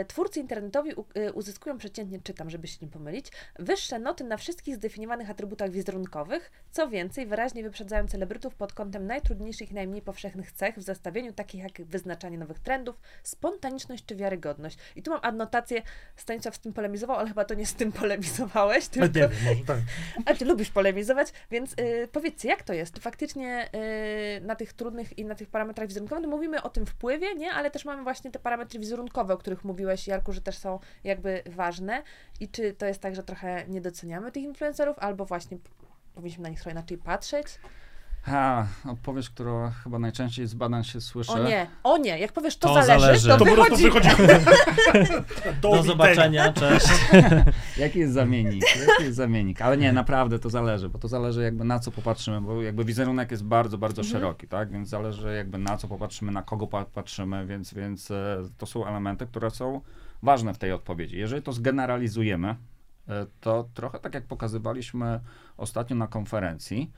y, twórcy internetowi u, y, uzyskują przeciętnie, czytam, żeby się nie pomylić, wyższe noty na wszystkich zdefiniowanych atrybutach wizerunkowych, co więcej, wyraźnie wyprzedzają celebrytów pod kątem najtrudniejszych i najmniej powszechnych cech w zestawieniu takich jak wyznaczanie nowych trendów, spontaniczność czy wiarygodność. I tu mam adnotację, Stanisław z tym polemizował, ale chyba to nie z tym polemizowałeś, No, tylko nie może tak. a ty lubisz polemizować, więc y, powiedzcie, jak to jest? Faktycznie y, na tych trudnych i na tych parametrach wizerunkowych, no mówimy o tym wpływie, nie? Ale też mamy właśnie te parametry wizerunkowe, o których mówiłeś, Jarku, że też są jakby ważne. I czy to jest tak, że trochę nie doceniamy tych influencerów, albo właśnie powinniśmy na nich trochę inaczej patrzeć? Ha, odpowiedź, która chyba najczęściej z badań się słyszy. O nie, o nie, jak powiesz, to, To zależy, zależy. to, To po prostu wychodzi. wychodzi. Do zobaczenia, cześć. Jaki jest zamiennik? Jaki jest zamiennik? Ale nie, naprawdę to zależy, bo to zależy jakby na co popatrzymy, bo jakby wizerunek jest bardzo, bardzo Mhm. szeroki, tak? Więc zależy jakby na co popatrzymy, na kogo pa- patrzymy, więc, więc e, to są elementy, które są ważne w tej odpowiedzi. Jeżeli to zgeneralizujemy, e, to trochę tak jak pokazywaliśmy ostatnio na konferencji,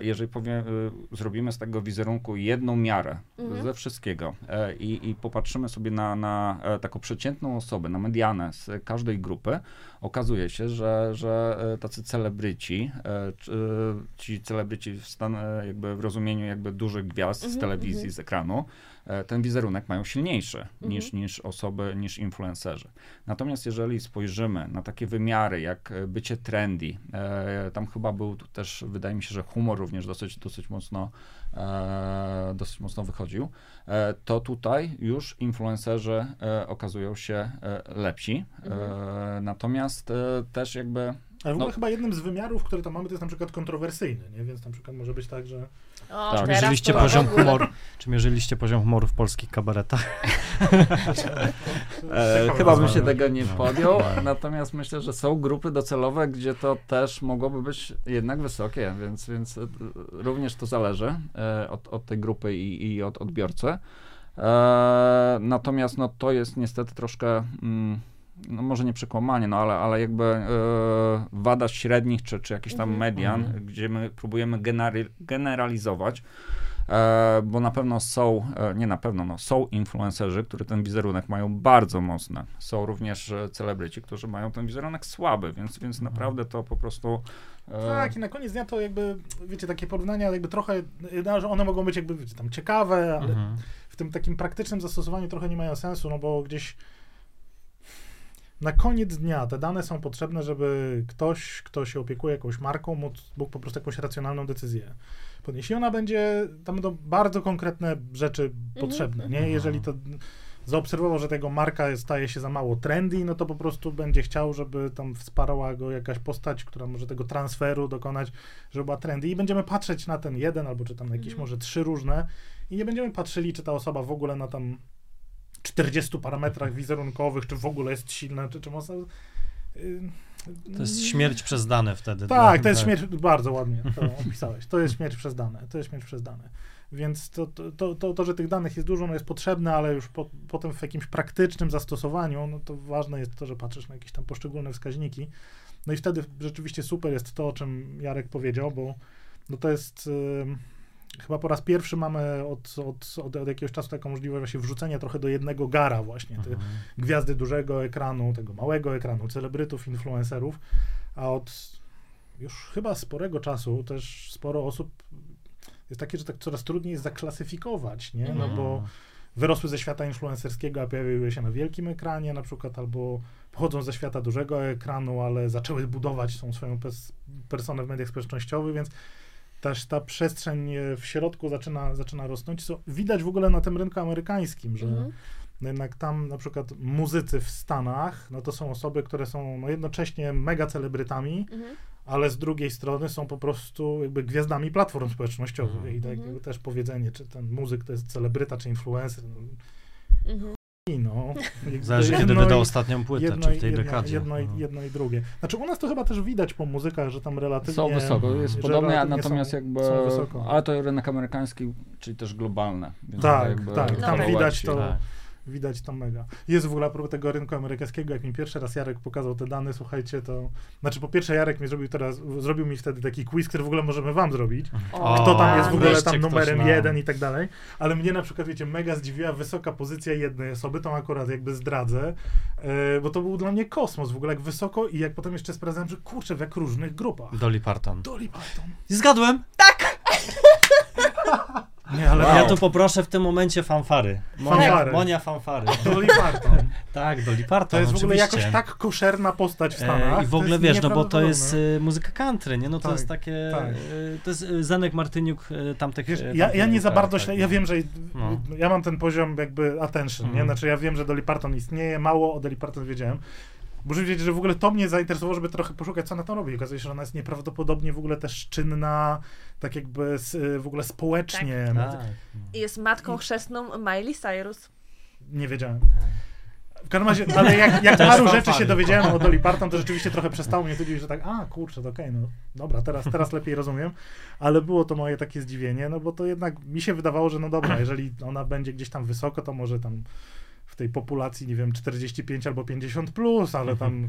jeżeli powie, e, zrobimy z tego wizerunku jedną miarę Mhm. ze wszystkiego e, i, i popatrzymy sobie na, na e, taką przeciętną osobę, na medianę z każdej grupy, okazuje się, że, że e, tacy celebryci, e, ci celebryci w, stan, e, jakby w rozumieniu jakby dużych gwiazd z Mhm, telewizji, mhm. z ekranu, e, ten wizerunek mają silniejszy Mhm. niż, niż osoby, niż influencerzy. Natomiast jeżeli spojrzymy na takie wymiary jak e, bycie trendy, e, tam chyba był też, wydaje mi się, że humor również dosyć, dosyć mocno e, dosyć mocno wychodził, e, to tutaj już influencerzy e, okazują się e, lepsi. E, natomiast e, też jakby Ale w ogóle No. chyba jednym z wymiarów, które tam mamy, to jest na przykład kontrowersyjny, nie? Więc na przykład może być tak, że O, Tak. Mierzyliście poziom humoru, czy mierzyliście poziom humoru w polskich kabaretach? E, Ciekawe chyba bym się tego nie No. podjął, natomiast myślę, że są grupy docelowe, gdzie to też mogłoby być jednak wysokie, więc, więc e, również to zależy e, od, od tej grupy i, i od odbiorcy. E, natomiast no, to jest niestety troszkę, mm, no może nie przekłamanie, no ale, ale jakby e, wada średnich czy, czy jakiś tam Mhm. median, Mhm. gdzie my próbujemy generalizować. E, bo na pewno są, e, nie na pewno, no, są influencerzy, którzy ten wizerunek mają bardzo mocny. Są również celebryci, którzy mają ten wizerunek słaby, więc, więc naprawdę to po prostu... Tak, i na koniec dnia to jakby, wiecie, takie porównania jakby trochę, no, że one mogą być jakby, wiecie, tam ciekawe, ale Mhm. w tym takim praktycznym zastosowaniu trochę nie mają sensu, no bo gdzieś na koniec dnia te dane są potrzebne, żeby ktoś, kto się opiekuje jakąś marką, mógł, mógł po prostu jakąś racjonalną decyzję podnieść. I ona będzie, tam będą bardzo konkretne rzeczy potrzebne, nie? Jeżeli to zaobserwował, że tego marka staje się za mało trendy, no to po prostu będzie chciał, żeby tam wsparła go jakaś postać, która może tego transferu dokonać, żeby była trendy i będziemy patrzeć na ten jeden, albo czy tam na jakieś Mhm. może trzy różne i nie będziemy patrzyli, czy ta osoba w ogóle na tam 40 parametrach wizerunkowych, czy w ogóle jest silna, czy czym ona... y, To jest śmierć przez dane wtedy. tak, dla- to jest dla- śmierć, bardzo ładnie to opisałeś. To jest śmierć przez dane, to jest śmierć przez dane. Więc to, to, to, to, że tych danych jest dużo, no jest potrzebne, ale już po, potem w jakimś praktycznym zastosowaniu, no to ważne jest to, że patrzysz na jakieś tam poszczególne wskaźniki. No i wtedy rzeczywiście super jest to, o czym Jarek powiedział, bo no to jest ym, chyba po raz pierwszy mamy od, od, od, od jakiegoś czasu taką możliwość właśnie wrzucenia trochę do jednego gara właśnie. Te, Mhm. gwiazdy dużego ekranu, tego małego ekranu, celebrytów, influencerów, a od już chyba sporego czasu też sporo osób jest takie, że tak coraz trudniej jest zaklasyfikować, nie? No Mhm. bo wyrosły ze świata influencerskiego, a pojawiły się na wielkim ekranie na przykład, albo pochodzą ze świata dużego ekranu, ale zaczęły budować tą swoją pers- personę w mediach społecznościowych, więc też ta przestrzeń e, w środku zaczyna, zaczyna rosnąć, co widać w ogóle na tym rynku amerykańskim, że Mhm. no jednak tam na przykład muzycy w Stanach, no to są osoby, które są no jednocześnie mega celebrytami, Mhm. ale z drugiej strony są po prostu jakby gwiazdami platform społecznościowych. I tak Mhm. też powiedzenie, czy ten muzyk to jest celebryta, czy influencer. no, Mhm. I no. Zależy, kiedy wydał ostatnią płytę, jedno czy w tej jedno, dekadzie. Jedno, i- No. jedno i drugie. Znaczy u nas to chyba też widać po muzykach, że tam relatywnie... Są wysoko, jest relatywnie natomiast są, jakby, są wysoko. ale to rynek amerykański, czyli też globalny. Więc Tak, jakby tak, tam widać to- Tak. Widać tam mega. Jest w ogóle a propos tego rynku amerykańskiego, jak mi pierwszy raz Jarek pokazał te dane, słuchajcie, to... Znaczy po pierwsze Jarek mi zrobił teraz, zrobił mi wtedy taki quiz, który w ogóle możemy wam zrobić. O, Kto tam jest w ogóle tam numerem jeden i tak dalej. Ale mnie na przykład, wiecie, mega zdziwiła wysoka pozycja jednej osoby, tą akurat jakby zdradzę, e, bo to był dla mnie kosmos w ogóle, jak wysoko i jak potem jeszcze sprawdzałem, że kurczę, w jak różnych grupach. Dolly Parton. Dolly Parton. Zgadłem! Nie, ale Wow. Ja tu poproszę w tym momencie fanfary. Monia, Fanfary. Monia fanfary. Dolly Parton. Tak, Dolly Parton, To jest w ogóle oczywiście. jakoś tak koszerna postać w Stanach. E, I w ogóle wiesz, no bo to jest e, muzyka country, nie? No to Tak, jest takie, tak. e, to jest e, Zenek Martyniuk e, tamtych... Wiesz, e, ja, tamtych ja nie za grupach, bardzo tak, śledzę, no. ja wiem, że No. ja mam ten poziom jakby attention, nie? Mhm. Znaczy ja wiem, że Dolly Parton istnieje, mało o Dolly Parton wiedziałem. Muszę wiedzieć, że w ogóle to mnie zainteresowało, żeby trochę poszukać, co ona tam robi. Okazuje się, że ona jest nieprawdopodobnie w ogóle też czynna, tak jakby s- w ogóle społecznie. No, Tak. I Jest matką chrzestną Miley Cyrus. Nie wiedziałem. W każdym razie, ale jak, jak paru rzeczy się dowiedziałem o Dolly Parton, to rzeczywiście trochę przestało mnie dziwić, że tak, a kurczę, to okej, no dobra, teraz, teraz lepiej rozumiem, ale było to moje takie zdziwienie, no bo to jednak mi się wydawało, że no dobra, jeżeli ona będzie gdzieś tam wysoko, to może tam w tej populacji, nie wiem, 45 albo 50 plus, ale tam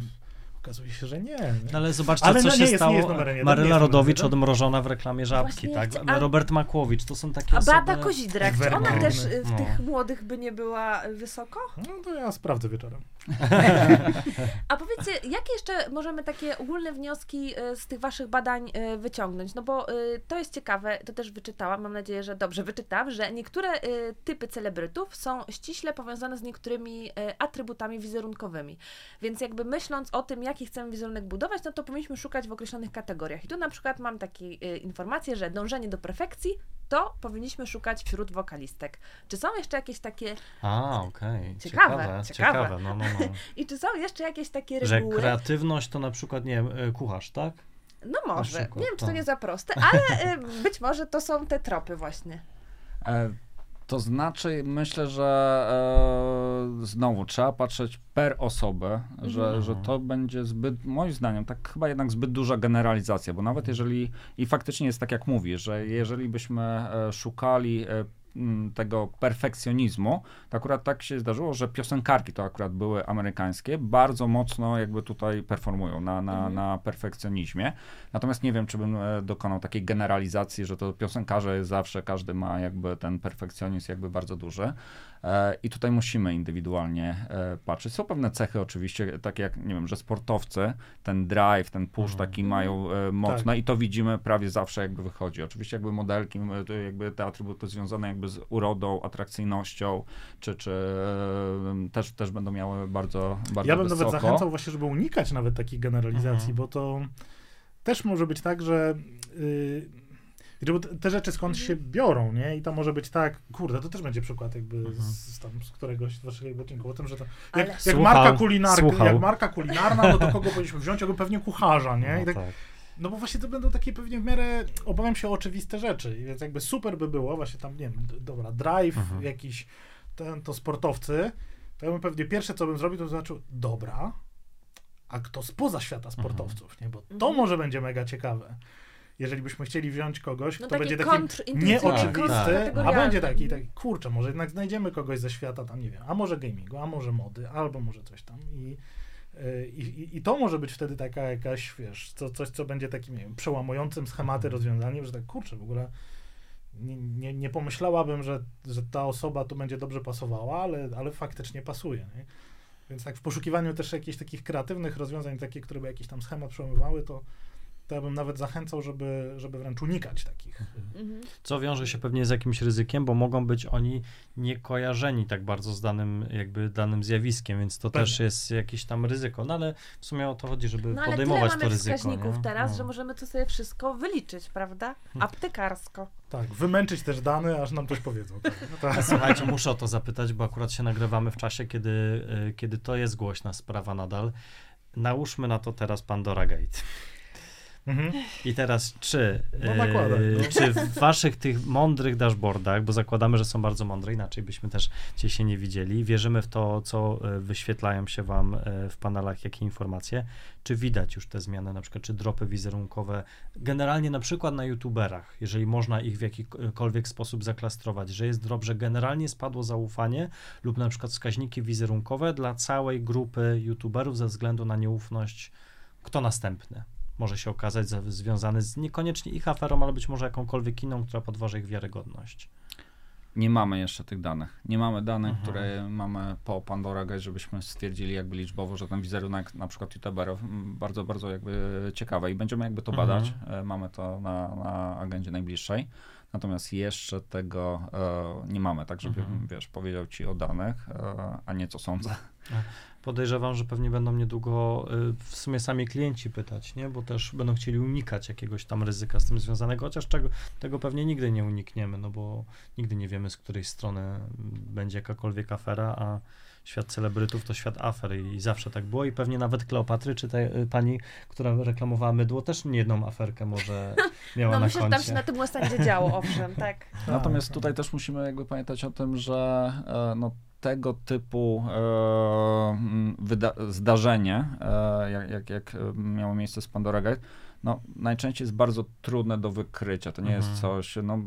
okazuje się, że nie. nie? No ale zobaczcie, Ale co no się jest- stało. jest jeden, Maryla Rodowicz jeden. odmrożona w reklamie żabki, Właśnie tak? a- Robert Makłowicz, to są takie A Beata osoby... Kozidrak, czy ona też y, w No. tych młodych by nie była wysoko? No to ja sprawdzę wieczorem. A powiedzcie, jakie jeszcze możemy takie ogólne wnioski y, z tych waszych badań y, wyciągnąć? No bo to jest ciekawe, to też wyczytałam, mam nadzieję, że dobrze wyczytam, że niektóre typy celebrytów są ściśle powiązane z niektórymi atrybutami wizerunkowymi. Więc jakby myśląc o tym, jaki chcemy wizerunek budować, no to powinniśmy szukać w określonych kategoriach. I tu na przykład mam takie y, informacje, że dążenie do perfekcji to powinniśmy szukać wśród wokalistek. Czy są jeszcze jakieś takie, A, okej. Ciekawe, ciekawe. ciekawe. No, no, no. i czy są jeszcze jakieś takie Że reguły? kreatywność to na przykład, nie wiem, y, kucharz, tak? No może, przykład, nie wiem, czy to tak. nie za proste, ale y, być może to są te tropy właśnie. E, to znaczy, myślę, że e, znowu trzeba patrzeć per osobę, że, że to będzie zbyt, moim zdaniem, tak chyba jednak zbyt duża generalizacja, bo nawet jeżeli, i faktycznie jest tak jak mówisz, że jeżeli byśmy e, szukali e, tego perfekcjonizmu, to akurat tak się zdarzyło, że piosenkarki to akurat były amerykańskie, bardzo mocno jakby tutaj performują na, na, na perfekcjonizmie. Natomiast nie wiem, czy bym e, dokonał takiej generalizacji, że to piosenkarze zawsze, każdy ma jakby ten perfekcjonizm jakby bardzo duży. E, I tutaj musimy indywidualnie e, patrzeć. Są pewne cechy oczywiście, takie jak, nie wiem, że sportowcy, ten drive, ten push taki mają e, mocne i to widzimy prawie zawsze jakby wychodzi. Oczywiście jakby modelki, jakby te atrybuty związane jakby z urodą, atrakcyjnością, czy, czy też, też będą miały bardzo, bardzo Ja bym wysoko. nawet zachęcał właśnie, żeby unikać nawet takich generalizacji, Mhm. bo to też może być tak, że yy, bo te- rzeczy skąd się biorą, nie? I to może być tak, kurde, to też będzie przykład jakby Mhm. z, tam, z któregoś z waszych odcinków o tym, że to Ale- jak, jak Słuchał, marka kulinarka, słuchał. jak marka kulinarna, no to kogo powinniśmy wziąć? Jakby pewnie kucharza, nie? I No tak, tak. no bo właśnie to będą takie pewnie w miarę, obawiam się, oczywiste rzeczy. I Więc jakby super by było, właśnie tam, nie wiem, dobra, drive, Mhm. jakiś, ten, to sportowcy, to ja bym pewnie pierwsze, co bym zrobił, to znaczył, dobra, a kto spoza świata Mhm. sportowców, nie? Bo to Mhm. może będzie mega ciekawe. Jeżeli byśmy chcieli wziąć kogoś, No kto taki będzie taki nieoczywisty, a będzie taki, taki, kurczę, może jednak znajdziemy kogoś ze świata tam, nie wiem, a może gamingu, a może mody, albo może coś tam i y, i, i, I to może być wtedy taka jakaś, wiesz, co, coś, co będzie takim, nie wiem, przełamującym schematy rozwiązaniem, że tak, kurczę, w ogóle nie, nie, nie pomyślałabym, że, że ta osoba tu będzie dobrze pasowała, ale, ale faktycznie pasuje, nie? Więc tak w poszukiwaniu też jakichś takich kreatywnych rozwiązań, takie, które by jakiś tam schemat przełamywały, to, to ja bym nawet zachęcał, żeby, żeby wręcz unikać takich. Mhm. Co wiąże się pewnie z jakimś ryzykiem, bo mogą być oni niekojarzeni tak bardzo z danym, jakby danym zjawiskiem, więc to Pewnie. też jest jakieś tam ryzyko. No ale w sumie o to chodzi, żeby No ale tyle podejmować mamy to ryzyko. wskaźników nie? teraz, No. że możemy to sobie wszystko wyliczyć, prawda? Aptekarsko. Tak, wymęczyć też dane, aż nam coś powiedzą. Tak, no tak. Słuchajcie, muszę o to zapytać, bo akurat się nagrywamy w czasie, kiedy, y, kiedy to jest głośna sprawa nadal. Nałóżmy na to teraz Pandora Gate. Mhm. I teraz, czy, No e, no. czy w waszych tych mądrych dashboardach, bo zakładamy, że są bardzo mądre, inaczej byśmy też cię się nie widzieli, wierzymy w to, co e, wyświetlają się wam e, w panelach, jakie informacje, czy widać już te zmiany, na przykład, czy dropy wizerunkowe, generalnie na przykład na youtuberach, jeżeli można ich w jakikolwiek sposób zaklastrować, że jest drop, że generalnie spadło zaufanie lub na przykład wskaźniki wizerunkowe dla całej grupy youtuberów ze względu na nieufność, kto następny może się okazać za, związany z niekoniecznie ich aferą, ale być może jakąkolwiek inną, która podważy ich wiarygodność. Nie mamy jeszcze tych danych. Nie mamy danych, Mhm. które mamy po Pandora Gate, żebyśmy stwierdzili jakby liczbowo, że ten wizerunek na przykład youtuberów bardzo, bardzo jakby ciekawe i będziemy jakby to Mhm. badać. E, Mamy to na, na agendzie najbliższej. Natomiast jeszcze tego e, nie mamy, tak żeby, Mhm. wiesz, powiedział ci o danych, e, a nie co sądzę. Podejrzewam, że pewnie będą niedługo y, w sumie sami klienci pytać, nie? bo też będą chcieli unikać jakiegoś tam ryzyka z tym związanego, chociaż czego, tego pewnie nigdy nie unikniemy, no bo nigdy nie wiemy, z której strony będzie jakakolwiek afera, a świat celebrytów to świat afer i zawsze tak było i pewnie nawet Kleopatry, czy ta y, pani, która reklamowała mydło, też nie jedną aferkę może miała No na myślę, że koncie. tam się na tym Endzie działo, owszem, tak. Natomiast tutaj też musimy jakby pamiętać o tym, że e, no, tego typu e, zdarzenie, e, jak, jak, jak e, miało miejsce z Pandora Gate, no, najczęściej jest bardzo trudne do wykrycia. To nie jest Mhm. coś, no,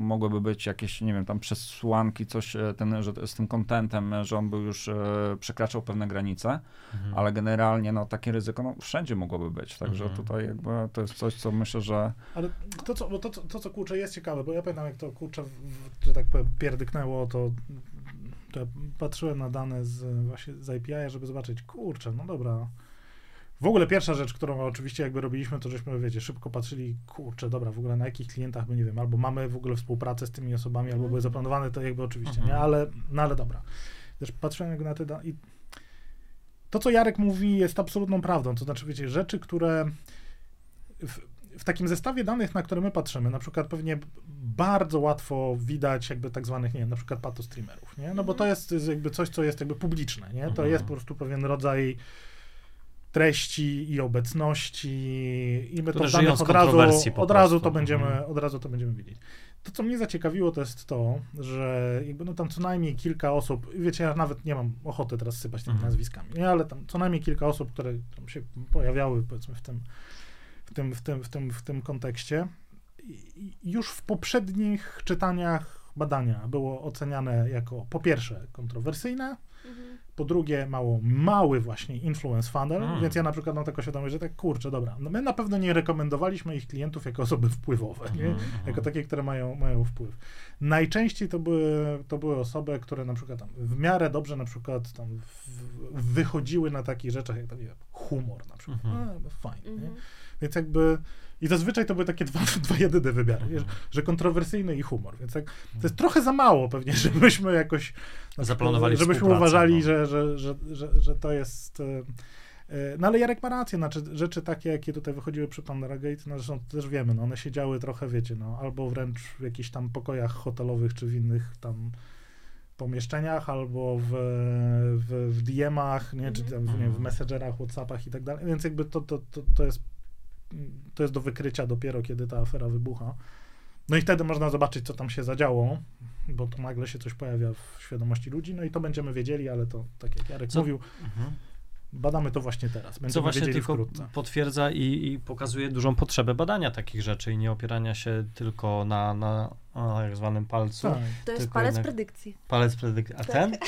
mogłyby być jakieś, nie wiem, tam przesłanki, coś ten, że, z tym kontentem, że on był już, e, przekraczał pewne granice, Mhm. ale generalnie, no, takie ryzyko, no, wszędzie mogłoby być. Także Mhm. tutaj jakby to jest coś, co myślę, że Ale to, co, bo to, co- to, co kurczę, jest ciekawe, bo ja pamiętam, jak to kurczę, w- w- że tak powiem, pierdyknęło, to, to patrzyłem na dane z właśnie z API, żeby zobaczyć, kurczę, no dobra. W ogóle pierwsza rzecz, którą oczywiście jakby robiliśmy, to żeśmy, wiecie, szybko patrzyli, kurczę, dobra, w ogóle na jakich klientach my nie wiem, albo mamy w ogóle współpracę z tymi osobami, albo były zaplanowane, to jakby oczywiście, Mhm. nie, ale, no ale dobra. Też patrzyłem jakby na te dane i to, co Jarek mówi, jest absolutną prawdą. To znaczy, wiecie, rzeczy, które w, w takim zestawie danych, na które my patrzymy, na przykład pewnie bardzo łatwo widać jakby tak zwanych, nie wiem, na przykład patostreamerów, nie? No bo to jest jakby coś, co jest jakby publiczne, nie? To Mhm. jest po prostu pewien rodzaj treści i obecności i my to Które danych od razu, od razu to będziemy, Mhm. od razu to będziemy widzieć. To, co mnie zaciekawiło, to jest to, że jakby no tam co najmniej kilka osób, wiecie, ja nawet nie mam ochoty teraz sypać tymi Mhm. nazwiskami, nie, ale tam co najmniej kilka osób, które tam się pojawiały, powiedzmy, w tym, w tym, w tym, w tym, w tym kontekście, już w poprzednich czytaniach badania było oceniane jako po pierwsze kontrowersyjne, Mhm. po drugie mało mały właśnie influence funnel, Mm. więc ja na przykład mam taką świadomość, że tak kurczę, dobra, no my na pewno nie rekomendowaliśmy ich klientów jako osoby wpływowe, nie? Mhm, mhm. jako takie, które mają, mają wpływ. Najczęściej to były, to były osoby, które na przykład tam w miarę dobrze na przykład tam w, wychodziły na takich rzeczach jak tam, nie wiem, humor na przykład. Mhm. A, no fajnie, nie? Mhm. Więc jakby i zazwyczaj to były takie dwa, dwa jedyne wymiary, wiesz, że kontrowersyjny i humor, więc tak, to jest trochę za mało pewnie, żebyśmy jakoś na Zaplanowali żebyśmy uważali, no. że, że, że, że, że to jest... e, e, No ale Jarek ma rację, znaczy rzeczy takie, jakie tutaj wychodziły przy Pandora Gate, no zresztą też wiemy, no one siedziały trochę, wiecie, no albo wręcz w jakichś tam pokojach hotelowych, czy w innych tam pomieszczeniach, albo w, w, w DM-ach, nie, czy tam, w, nie, w Messengerach, Whatsappach i tak dalej, więc jakby to, to, to, to jest to jest do wykrycia dopiero, kiedy ta afera wybucha. No i wtedy można zobaczyć, co tam się zadziało, bo to nagle się coś pojawia w świadomości ludzi, no i to będziemy wiedzieli, ale to, tak jak Jarek Co- mówił, Mhm. Badamy to właśnie teraz. Będziemy Co właśnie tylko wkrótce. potwierdza i, i pokazuje dużą potrzebę badania takich rzeczy i nie opierania się tylko na, na o, tak zwanym palcu. Tak. To jest Tylko palec jednak- predykcji. Palec predykcji. A Tak. ten?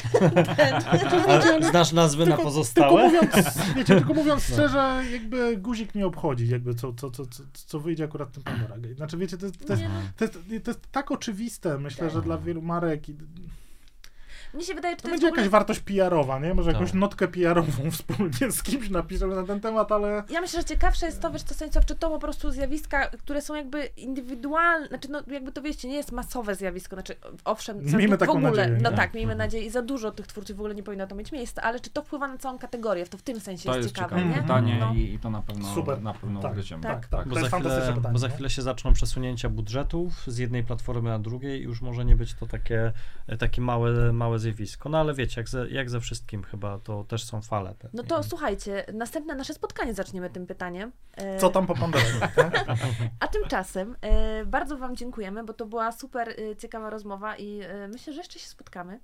A znasz nazwy na Tylko pozostałe? mówiąc, wiecie, tylko mówiąc No. szczerze, jakby guzik nie obchodzi, jakby co, co, co, co, co wyjdzie akurat w tym Pandora Gate. Znaczy, wiecie, to jest, to jest, no. to jest, to jest tak oczywiste, myślę, Tak. że dla wielu marek i Mnie się wydaje, że To to jest będzie ogóle... jakaś wartość PR-owa, nie? Może jakąś Tak. notkę PR-ową wspólnie z kimś napiszemy na ten temat, ale Ja myślę, że ciekawsze jest to, wiesz, to Stanisław, czy to po prostu zjawiska, które są jakby indywidualne, znaczy no jakby to wiecie, nie jest masowe zjawisko, znaczy owszem, Miejmy du- w taką ogóle, nadzieję, no nie? tak, miejmy Mhm. nadzieję i za dużo tych twórców w ogóle nie powinno to mieć miejsca, ale czy to wpływa na całą kategorię, to w tym sensie To jest, jest ciekawe, ciekawe nie? pytanie No. i, to na pewno, Super. na pewno Tak, ugryziemy. tak, tak. Bo To za, chwilę, pytanie, bo za chwilę się zaczną przesunięcia budżetów z jednej platformy na drugiej i już może nie być to takie, takie małe, małe zjawisko. No ale wiecie, jak ze, jak ze wszystkim chyba, to też są fale. Te. No to słuchajcie, następne nasze spotkanie zaczniemy tym pytaniem. E, co tam po tak? A tymczasem e, bardzo Wam dziękujemy, bo to była super e, ciekawa rozmowa i myślę, że jeszcze się spotkamy.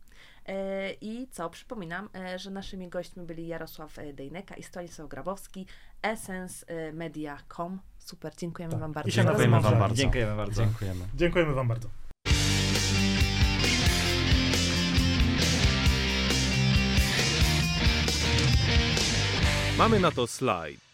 I co, przypominam, że naszymi gośćmi byli Jarosław Dejneka i Stanisław Grabowski, essencemedia.com. Super, dziękujemy Tak. Wam I bardzo. się Dziękujemy Wam bardzo. Dziękujemy bardzo. Dziękujemy. Dziękujemy wam bardzo. Mamy na to slajd.